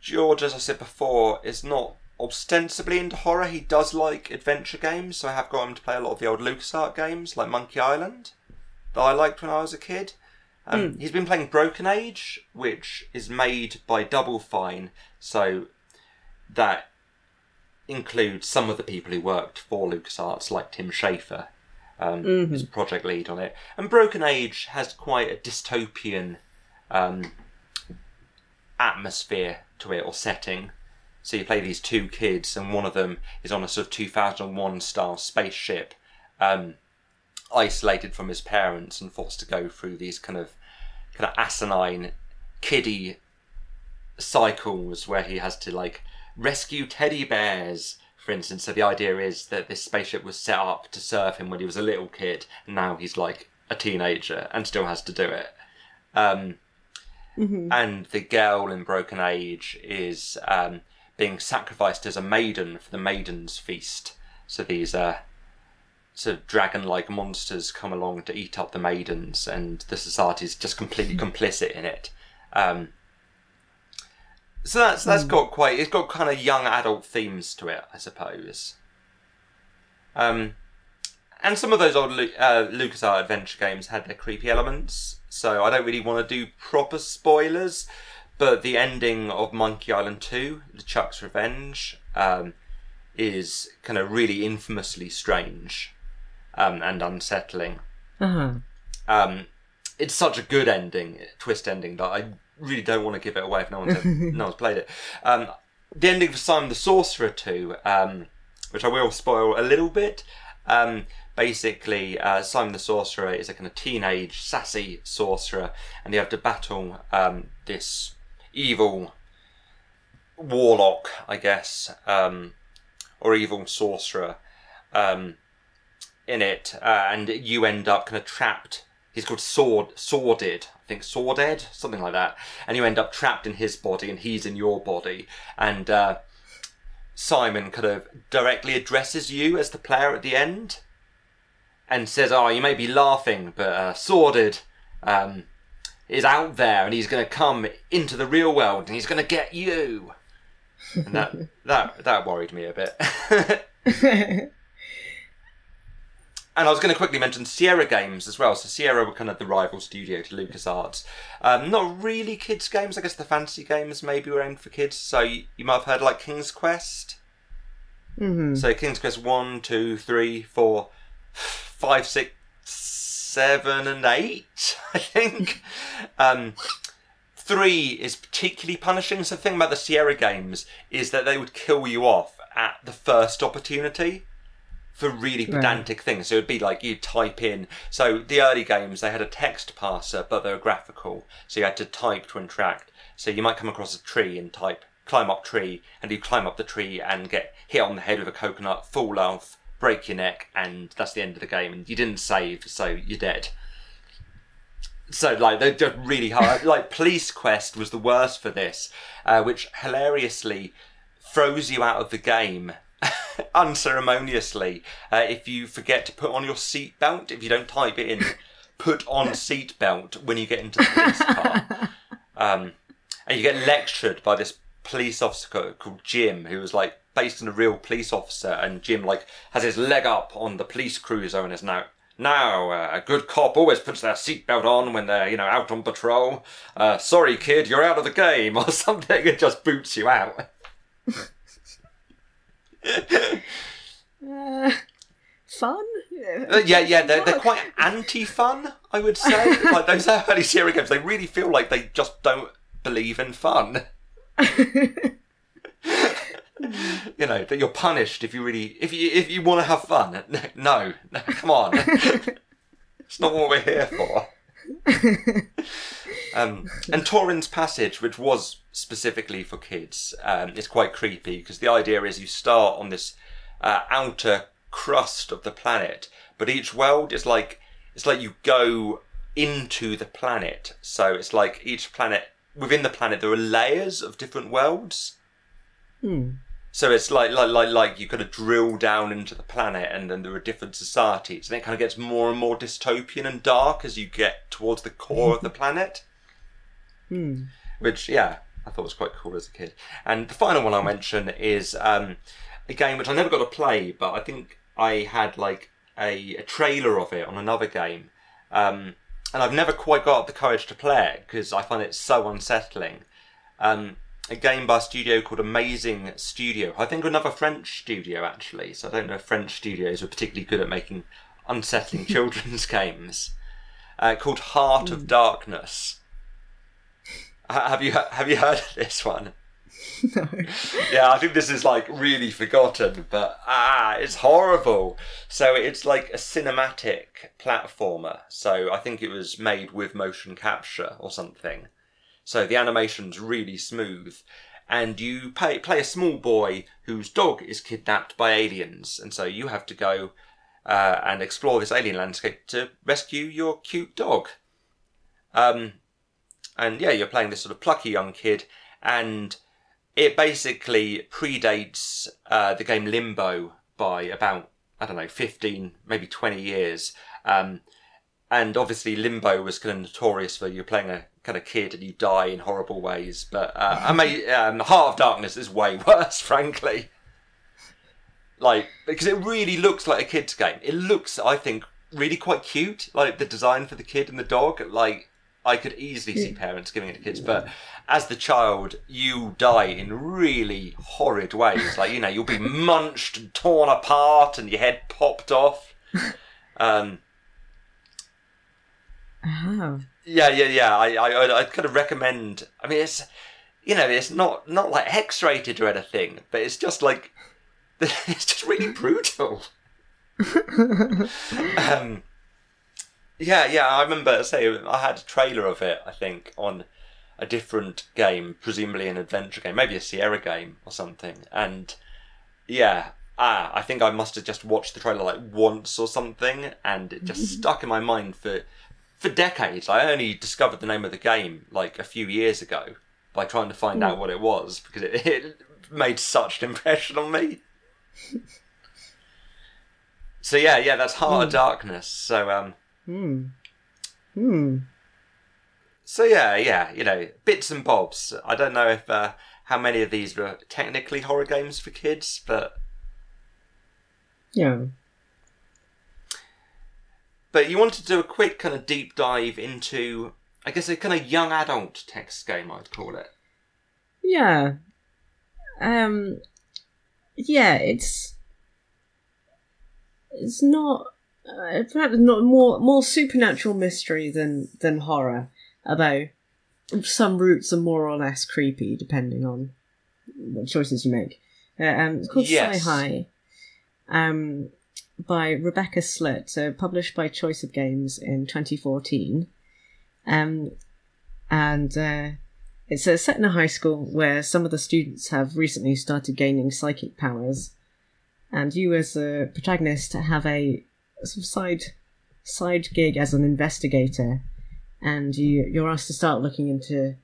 Speaker 2: George, as I said before, is not ostensibly into horror. He does like adventure games, so I have got him to play a lot of the old LucasArts games, like Monkey Island, that I liked when I was a kid. Um, He's been playing Broken Age, which is made by Double Fine, so that includes some of the people who worked for LucasArts, like Tim Schafer. um,
Speaker 1: Mm-hmm.
Speaker 2: project lead on it. And Broken Age has quite a dystopian um, atmosphere to it or setting. So you play these two kids, and one of them is on a sort of 2001 style spaceship, um, isolated from his parents and forced to go through these kind of kind of asinine, kiddie cycles where he has to like rescue teddy bears, for instance. So the idea is that this spaceship was set up to serve him when he was a little kid, and now he's like a teenager and still has to do it. Um, And the girl in Broken Age is um, being sacrificed as a maiden for the Maiden's Feast. So these uh, sort of dragon-like monsters come along to eat up the maidens, and the society is just completely complicit in it. Um, so that's that's got quite it's got kind of young adult themes to it, I suppose. Um, and some of those old Lu- uh, LucasArts adventure games had their creepy elements, so I don't really want to do proper spoilers. But the ending of Monkey Island 2, LeChuck's Revenge, um, is kind of really infamously strange um, and unsettling.
Speaker 1: Uh-huh.
Speaker 2: Um, it's such a good ending, twist ending, that I really don't want to give it away if no one's, *laughs* no one's played it. Um, the ending for Simon the Sorcerer 2, um, which I will spoil a little bit. Um, basically, uh, Simon the Sorcerer is a kind of teenage, sassy sorcerer, and you have to battle um, this evil warlock, I guess, um, or evil sorcerer um, in it, uh, and you end up kind of trapped. He's called Sword, Sordid, I think Sordid, something like that, and you end up trapped in his body, and he's in your body, and uh, Simon kind of directly addresses you as the player at the end, and says, "Oh, you may be laughing, but uh, Sordid." Um, is out there and he's going to come into the real world and he's going to get you. And that *laughs* that that worried me a bit. *laughs* *laughs* and I was going to quickly mention Sierra Games as well. So Sierra were kind of the rival studio to LucasArts. Um, not really kids games. I guess the fantasy games maybe were aimed for kids. So you, you might have heard like King's Quest.
Speaker 1: Mm-hmm.
Speaker 2: So King's Quest one, two, three, four, five, six, seven, and eight. *laughs* I think. Um, three is particularly punishing. So the thing about the Sierra games is that they would kill you off at the first opportunity for really
Speaker 1: Right.
Speaker 2: pedantic things. So it would be like you type in. So the early games they had a text parser, but they were graphical. So you had to type to interact. So you might come across a tree and type climb up tree, and you climb up the tree and get hit on the head with a coconut, fall off, break your neck, and that's the end of the game. And you didn't save, so you're dead. So like they're just really hard. *laughs* like Police Quest was the worst for this, uh, which hilariously throws you out of the game *laughs* unceremoniously uh, if you forget to put on your seatbelt. If you don't type it in, *laughs* put on seatbelt when you get into the police car. *laughs* Um, and you get lectured by this police officer called Jim, who was like based on a real police officer, and Jim like has his leg up on the police cruiser and is now. Now, uh, a good cop always puts their seatbelt on when they're, you know, out on patrol. Uh, sorry, kid, you're out of the game, or something. It just boots you out.
Speaker 1: Uh, fun?
Speaker 2: Uh, yeah, yeah, they're, they're quite anti-fun, I would say. *laughs* like those early Sierra games, they really feel like they just don't believe in fun. *laughs* you know that you're punished if you really if you if you want to have fun. *laughs* No, no, come on, it's not what we're here for. Um, *laughs* and Torin's Passage, which was specifically for kids, um, is quite creepy because the idea is you start on this uh, outer crust of the planet, but each world is like it's like you go into the planet. So it's like each planet within the planet there are layers of different worlds.
Speaker 1: Hmm.
Speaker 2: So it's like like like like you kind of drill down into the planet, and then there are different societies, and it kind of gets more and more dystopian and dark as you get towards the core of the *laughs* planet.
Speaker 1: Hmm.
Speaker 2: Which, yeah, I thought was quite cool as a kid. And the final one I'll mention is um, a game which I never got to play, but I think I had like a, a trailer of it on another game, um, and I've never quite got the courage to play it because I find it so unsettling. Um, a game by a studio called Amazing Studio. I think another French studio actually. So I don't know if French studios are particularly good at making unsettling *laughs* children's games uh, called Heart of Darkness. Ha- Have you have you heard of this one? *laughs*
Speaker 1: no.
Speaker 2: yeah, I think this is like really forgotten, but ah, it's horrible. So it's like a cinematic platformer. So I think it was made with motion capture or something. So the animation's really smooth, and you play play a small boy whose dog is kidnapped by aliens, and so you have to go uh, and explore this alien landscape to rescue your cute dog. Um, and yeah, you're playing this sort of plucky young kid, and it basically predates uh, the game Limbo by about I don't know, fifteen, maybe twenty years. Um, and obviously, Limbo was kind of notorious for you playing a kind of kid and you die in horrible ways. But uh, I may, um, Heart of Darkness is way *laughs* worse, frankly. Like because it really looks like a kid's game. It looks, I think, really quite cute. Like the design for the kid and the dog. Like I could easily see parents giving it to kids, but as the child, you die in really horrid ways. Like you know, you'll be *laughs* munched and torn apart, and your head popped off. *laughs* Um,
Speaker 1: Oh.
Speaker 2: yeah, yeah, yeah. I, I, I kind of recommend. I mean, it's you know, it's not not like X-rated or anything, but it's just like *laughs* it's just really brutal. um, yeah, yeah. I remember. Say, I had a trailer of it. I think on a different game, presumably an adventure game, maybe a Sierra game or something. And yeah, ah, I think I must have just watched the trailer like once or something, and it just *laughs* stuck in my mind for for decades. I only discovered the name of the game like a few years ago by trying to find out what it was because it, *laughs* it made such an impression on me. *laughs* so yeah, yeah, that's Heart of Darkness. So um,
Speaker 1: Hmm. Hmm.
Speaker 2: so yeah, yeah, you know, bits and bobs. I don't know if uh, how many of these were technically horror games for kids, but
Speaker 1: Yeah.
Speaker 2: but you want to do a quick kind of deep dive into, I guess, a kind of young adult text game. I'd call it.
Speaker 1: Yeah. Um yeah, it's it's not uh, perhaps not more more supernatural mystery than than horror although some routes are more or less creepy depending on what choices you make. Uh, um, it's called
Speaker 2: Yes.
Speaker 1: Psy High, um, by Rebecca Slitt, so published by Choice of Games in 2014. Um, and uh, it's uh, set in a high school where some of the students have recently started gaining psychic powers, and you, as a protagonist, have a sort of side side gig as an investigator, and you you're asked to start looking into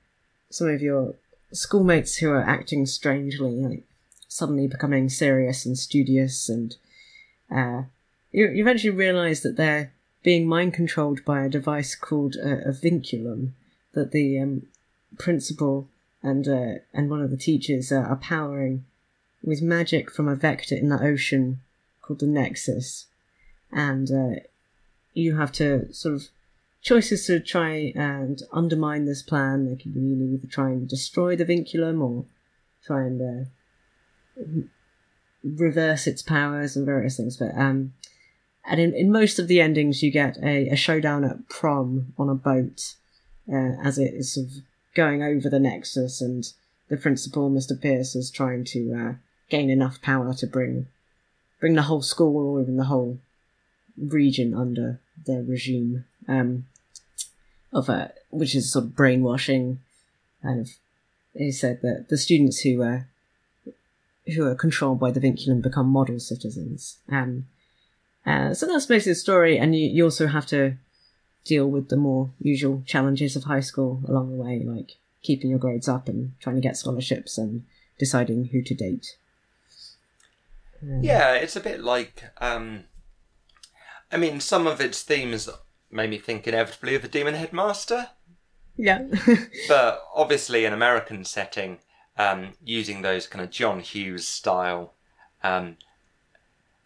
Speaker 1: some of your schoolmates who are acting strangely, like suddenly becoming serious and studious, and uh, you, you eventually realise that they're being mind controlled by a device called a, a vinculum that the um, principal and uh, and one of the teachers uh, are powering with magic from a vector in the ocean called the Nexus, and uh, you have to sort of choices to try and undermine this plan. They can be either try and destroy the vinculum or try and uh, reverse its powers and various things. But um, and in, in most of the endings, you get a, a showdown at prom on a boat uh, as it is sort of going over the Nexus, and the principal, Mr. Pierce, is trying to uh, gain enough power to bring bring the whole school or even the whole region under their regime um, of uh, which is sort of brainwashing. Kind of, he said that the students who are who are controlled by the vinculum become model citizens. Um, uh, so that's basically the story, and you, you also have to deal with the more usual challenges of high school along the way, like keeping your grades up and trying to get scholarships and deciding who to date.
Speaker 2: Yeah, it's a bit like. Um, I mean, some of its themes made me think inevitably of the Demon Headmaster,
Speaker 1: Yeah. *laughs*
Speaker 2: but obviously an American setting, um, using those kind of John Hughes style um,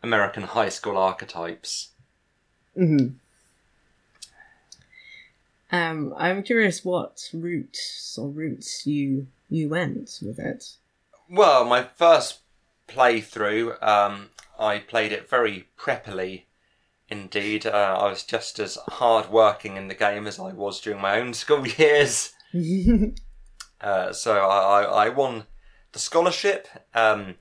Speaker 2: American high school archetypes.
Speaker 1: hmm Um, I'm curious what routes or routes you you went with it.
Speaker 2: Well, my first playthrough, um, I played it very preppily Indeed, uh, I was just as hard working in the game as I was during my own *laughs* school years. *laughs* Uh, so I, I, I won the scholarship, um,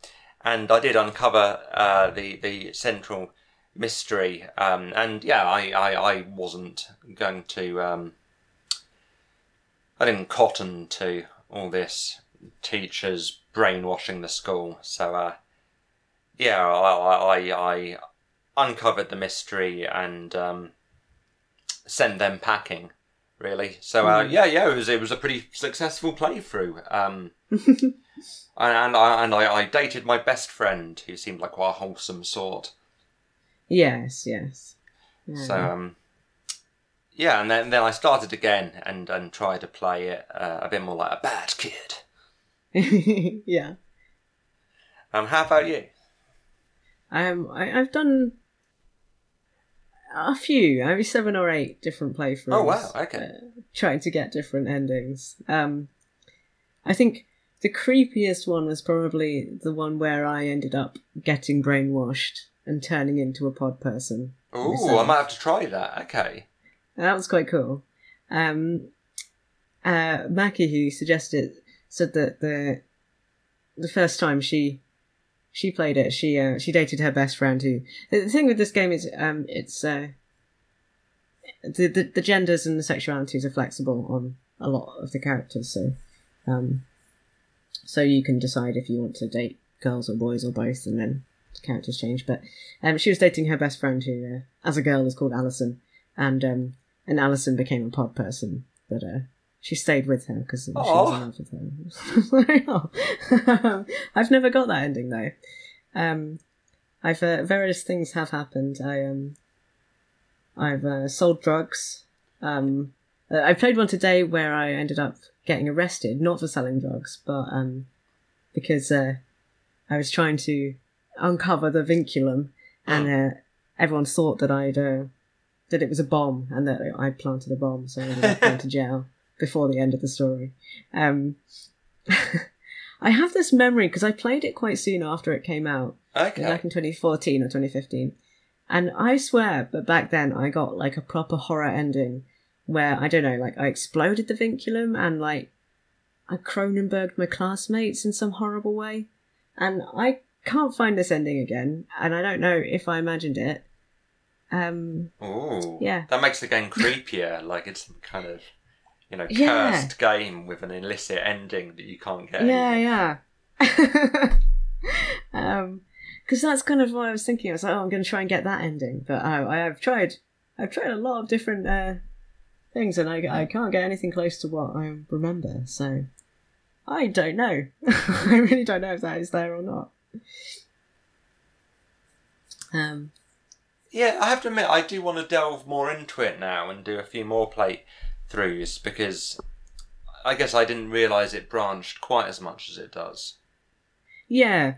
Speaker 2: and I did uncover uh, the the central mystery. Um, and yeah, I, I, I wasn't going to. Um, I didn't cotton to all this teachers brainwashing the school. So uh, yeah, I, I, I uncovered the mystery and um, sent them packing. Really, so uh, yeah, yeah, it was it was a pretty successful playthrough. Um, *laughs* and, and I and I, I dated my best friend, who seemed like quite a wholesome sort.
Speaker 1: yes, yes. Yeah.
Speaker 2: So um, yeah, and then then I started again and and tried to play it uh, a bit more like a bad kid. *laughs*
Speaker 1: yeah.
Speaker 2: Um, how about you?
Speaker 1: Um, I, I've done a few, maybe seven or eight different playthroughs.
Speaker 2: Oh wow, okay.
Speaker 1: uh, trying to get different endings. Um, I think the creepiest one was probably the one where I ended up getting brainwashed and turning into a pod person. Oh.
Speaker 2: I might have to try that. Okay.
Speaker 1: That was quite cool. Um, uh, Mackie, who suggested, said that the the first time she she played it, she uh, she dated her best friend. Who the thing with this game is, um, it's uh, the, the the genders and the sexualities are flexible on a lot of the characters. So, um, so you can decide if you want to date girls or boys or both, and then the characters change. But um, she was dating her best friend, who, uh, as a girl, is called Alison, and um, and Alison became a pod person, but uh, she stayed with her because she was in love with her. *laughs* *laughs* I've never got that ending though. Um, I've uh, various things have happened. I um, I've uh, sold drugs. Um, uh, I played one today where I ended up getting arrested, not for selling drugs, but um, because uh, I was trying to uncover the vinculum, and uh, everyone thought that I'd uh, that it was a bomb and that I'd planted a bomb, so I ended up going to jail before the end of the story. Um, *laughs* I have this memory because I played it quite soon after it came out,
Speaker 2: Okay.
Speaker 1: back in 2014 or 2015. And I swear, but back then I got like a proper horror ending where I don't know, like I exploded the vinculum and like I Cronenberged my classmates in some horrible way. And I can't find this ending again, and I don't know if I imagined it. Um,
Speaker 2: Ooh.
Speaker 1: Yeah.
Speaker 2: That makes the game *laughs* creepier. like it's kind of, you know,
Speaker 1: Yeah.
Speaker 2: cursed game with an illicit ending that you can't get.
Speaker 1: yeah, yeah. *laughs* um, because that's kind of what I was thinking. I was like, oh, I'm going to try and get that ending, but oh, I have tried. I've tried a lot of different uh, things, and I I can't get anything close to what I remember. So I don't know. *laughs* I really don't know if that is there or not. Um,
Speaker 2: Yeah, I have to admit, I do want to delve more into it now and do a few more playthroughs because I guess I didn't realise it branched quite as much as it does.
Speaker 1: Yeah,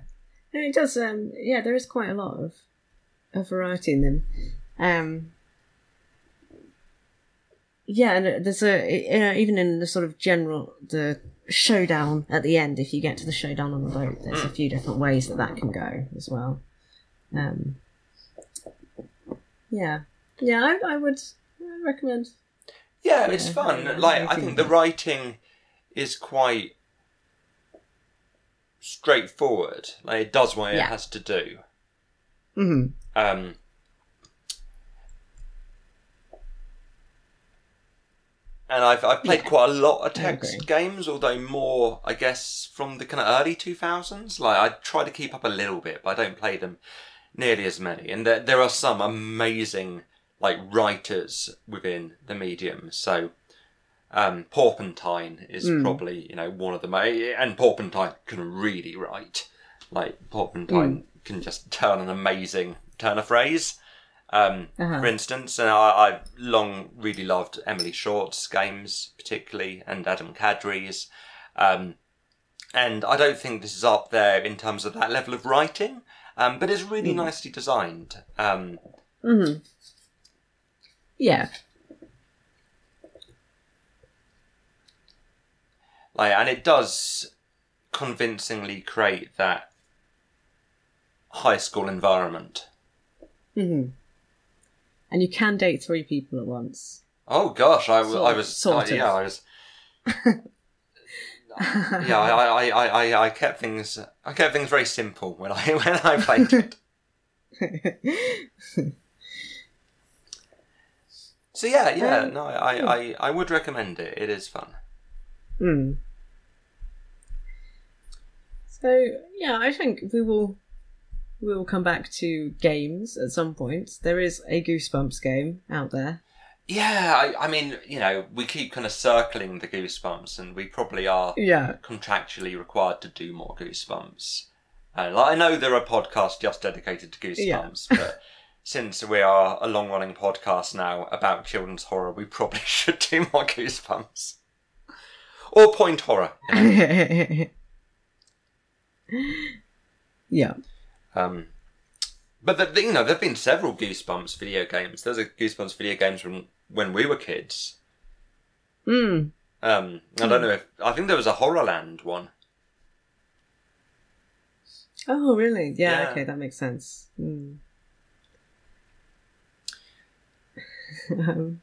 Speaker 1: No, it does. Um, yeah, there is quite a lot of, of variety in them. Um, yeah, and there's a you know, even in the sort of general the showdown at the end. If you get to the showdown on the boat, there's a few different ways that that can go as well. Um, yeah, yeah, I, I would recommend.
Speaker 2: Yeah, it's
Speaker 1: Yeah,
Speaker 2: fun.
Speaker 1: yeah,
Speaker 2: like
Speaker 1: I think
Speaker 2: the writing is quite straightforward. Like it does what it has to do.
Speaker 1: hmm
Speaker 2: Um, and I've I've played
Speaker 1: Yeah.
Speaker 2: quite a lot of text games, although more I guess from the kind of early two thousands. Like I try to keep up a little bit, but I don't play them nearly as many. And there there are some amazing like writers within the medium. So. Um, Porpentine is
Speaker 1: Mm.
Speaker 2: probably you know one of them, and Porpentine can really write. Like Porpentine can just turn an amazing turn of phrase. Um,
Speaker 1: Uh-huh.
Speaker 2: For instance, and I, I've long really loved Emily Short's games, particularly, and Adam Cadre's. Um, and I don't think this is up there in terms of that level of writing, um, but it's really nicely designed. Um,
Speaker 1: hmm Yeah,
Speaker 2: like, and it does convincingly create that high school environment.
Speaker 1: hmm and you can date three people at once.
Speaker 2: Oh gosh, I,
Speaker 1: Sort
Speaker 2: I was
Speaker 1: sort
Speaker 2: uh, yeah. I was *laughs* yeah, I, I, I, I, I kept things I kept things very simple when I *laughs* when I played it. *laughs* So yeah, yeah,
Speaker 1: Um,
Speaker 2: no, I, I, I would recommend it. It is fun.
Speaker 1: Hmm. So yeah, I think we will we will come back to games at some point. There is a Goosebumps game out there.
Speaker 2: Yeah, I, I mean, you know, we keep kind of circling the goosebumps, and we probably are
Speaker 1: Yeah.
Speaker 2: contractually required to do more goosebumps. Uh, like, I know there are podcasts just dedicated to goosebumps, but *laughs* since we are a long running podcast now about children's horror, we probably *laughs* should do more goosebumps. Or point horror. You know? *laughs*
Speaker 1: yeah.
Speaker 2: um, but the, you know, there have been several Goosebumps video games. There's a Goosebumps video games from when we were kids.
Speaker 1: Mm.
Speaker 2: Um, I don't know if I think there was a Horrorland one.
Speaker 1: Oh, really? Yeah,
Speaker 2: Yeah.
Speaker 1: Okay, that makes sense. Mm. *laughs* um,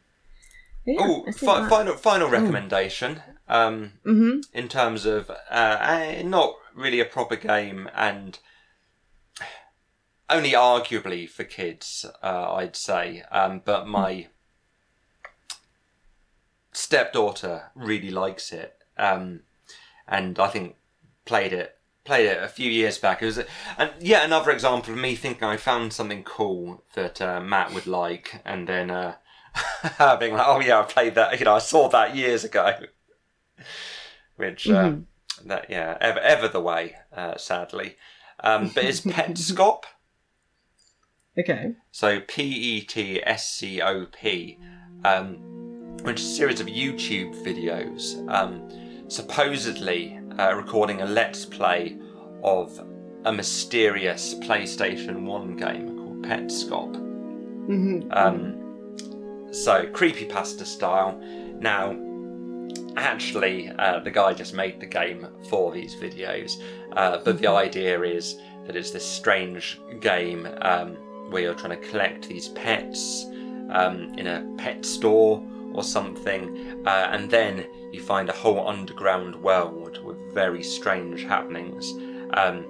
Speaker 1: yeah,
Speaker 2: oh, fi- final final recommendation. Um,
Speaker 1: Mhm.
Speaker 2: in terms of uh, uh, not really a proper game and only arguably for kids, uh, I'd say. Um, but my stepdaughter really likes it, um, and I think played it played it a few years back. It was and yet another example of me thinking I found something cool that uh, Matt would like, and then uh, *laughs* being like, "Oh yeah, I played that. You know, I saw that years ago." Which uh,
Speaker 1: Mhm.
Speaker 2: that yeah, ever ever the way, uh, sadly. Um, but it's Petscop. *laughs*
Speaker 1: Okay.
Speaker 2: So P E T S C O P, um, which is a series of YouTube videos, um, supposedly uh, recording a let's play of a mysterious PlayStation One game called Petscop.
Speaker 1: Mhm.
Speaker 2: Um, so creepy pasta style. Now, actually, uh, the guy just made the game for these videos, uh, but the idea is that it's this strange game um, where you're trying to collect these pets um, in a pet store or something, uh, and then you find a whole underground world with very strange happenings. Um,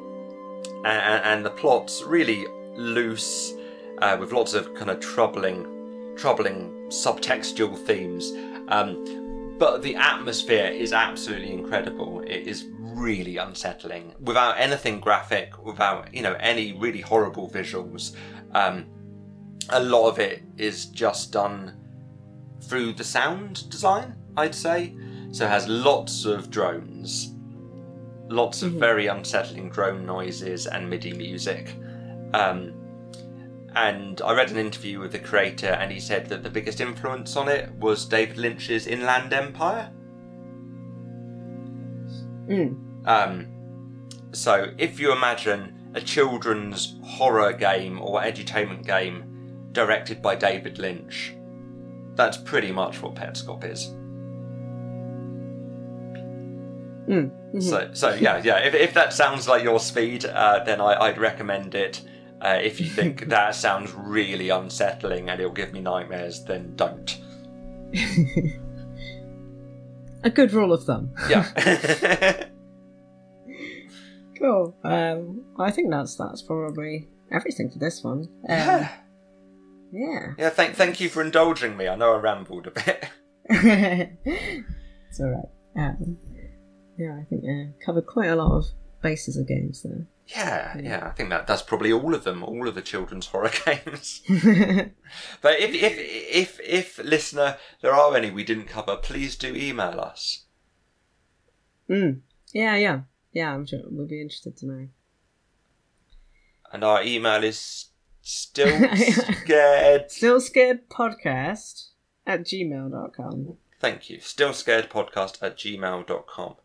Speaker 2: and, and the plot's really loose, uh, with lots of kind of troubling, troubling subtextual themes. Um, but the atmosphere is absolutely incredible. It is really unsettling, without anything graphic, without you know any really horrible visuals. Um, a lot of it is just done through the sound design, I'd say. So it has lots of drones, lots of
Speaker 1: Mhm.
Speaker 2: very unsettling drone noises and MIDI music. Um, and I read an interview with the creator, and he said that the biggest influence on it was David Lynch's Inland Empire.
Speaker 1: Mm.
Speaker 2: Um, so if you imagine a children's horror game or edutainment game directed by David Lynch, that's pretty much what Petscop is.
Speaker 1: Mm. Mhm.
Speaker 2: So, so yeah, yeah. If, if that sounds like your speed, uh, then I, I'd recommend it. Uh, if you think *laughs* that sounds really unsettling and it'll give me nightmares, then don't.
Speaker 1: a good rule of thumb.
Speaker 2: Yeah. *laughs* *laughs*
Speaker 1: Cool. Um, I think that's that's probably everything for this one. *sighs* Um,
Speaker 2: yeah.
Speaker 1: yeah.
Speaker 2: Yeah. Thank, thank you for indulging me. I know I rambled a bit.
Speaker 1: it's alright. Um, yeah, I think uh, covered quite a lot of bases of games there.
Speaker 2: Yeah, yeah. I think that that's probably all of them. All of the children's horror *laughs* games. *laughs* But if if if if listener, there are any we didn't cover, please do email us.
Speaker 1: mm. Yeah, yeah, yeah. I'm sure we'll be interested to know.
Speaker 2: And our email is still *laughs* scared.
Speaker 1: Still scared podcast at gmail.com.
Speaker 2: Thank you. Still scared podcast at gmail.com.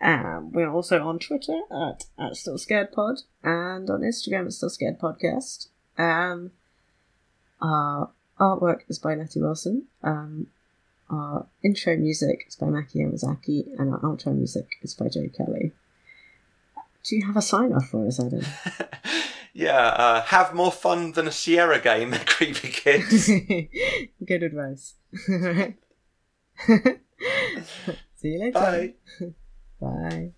Speaker 1: Um, we're also on Twitter at, at Still Scared Pod and on Instagram at Still Scared Podcast. Um, our artwork is by Letty Wilson. Um, our intro music is by Maki Yamazaki and our outro music is by Joe Kelly. Do you have a sign off for us, Adam? *laughs*
Speaker 2: Yeah, uh, have more fun than a Sierra game, *laughs* creepy kids. *laughs*
Speaker 1: Good advice. See you later.
Speaker 2: Bye.
Speaker 1: Bye.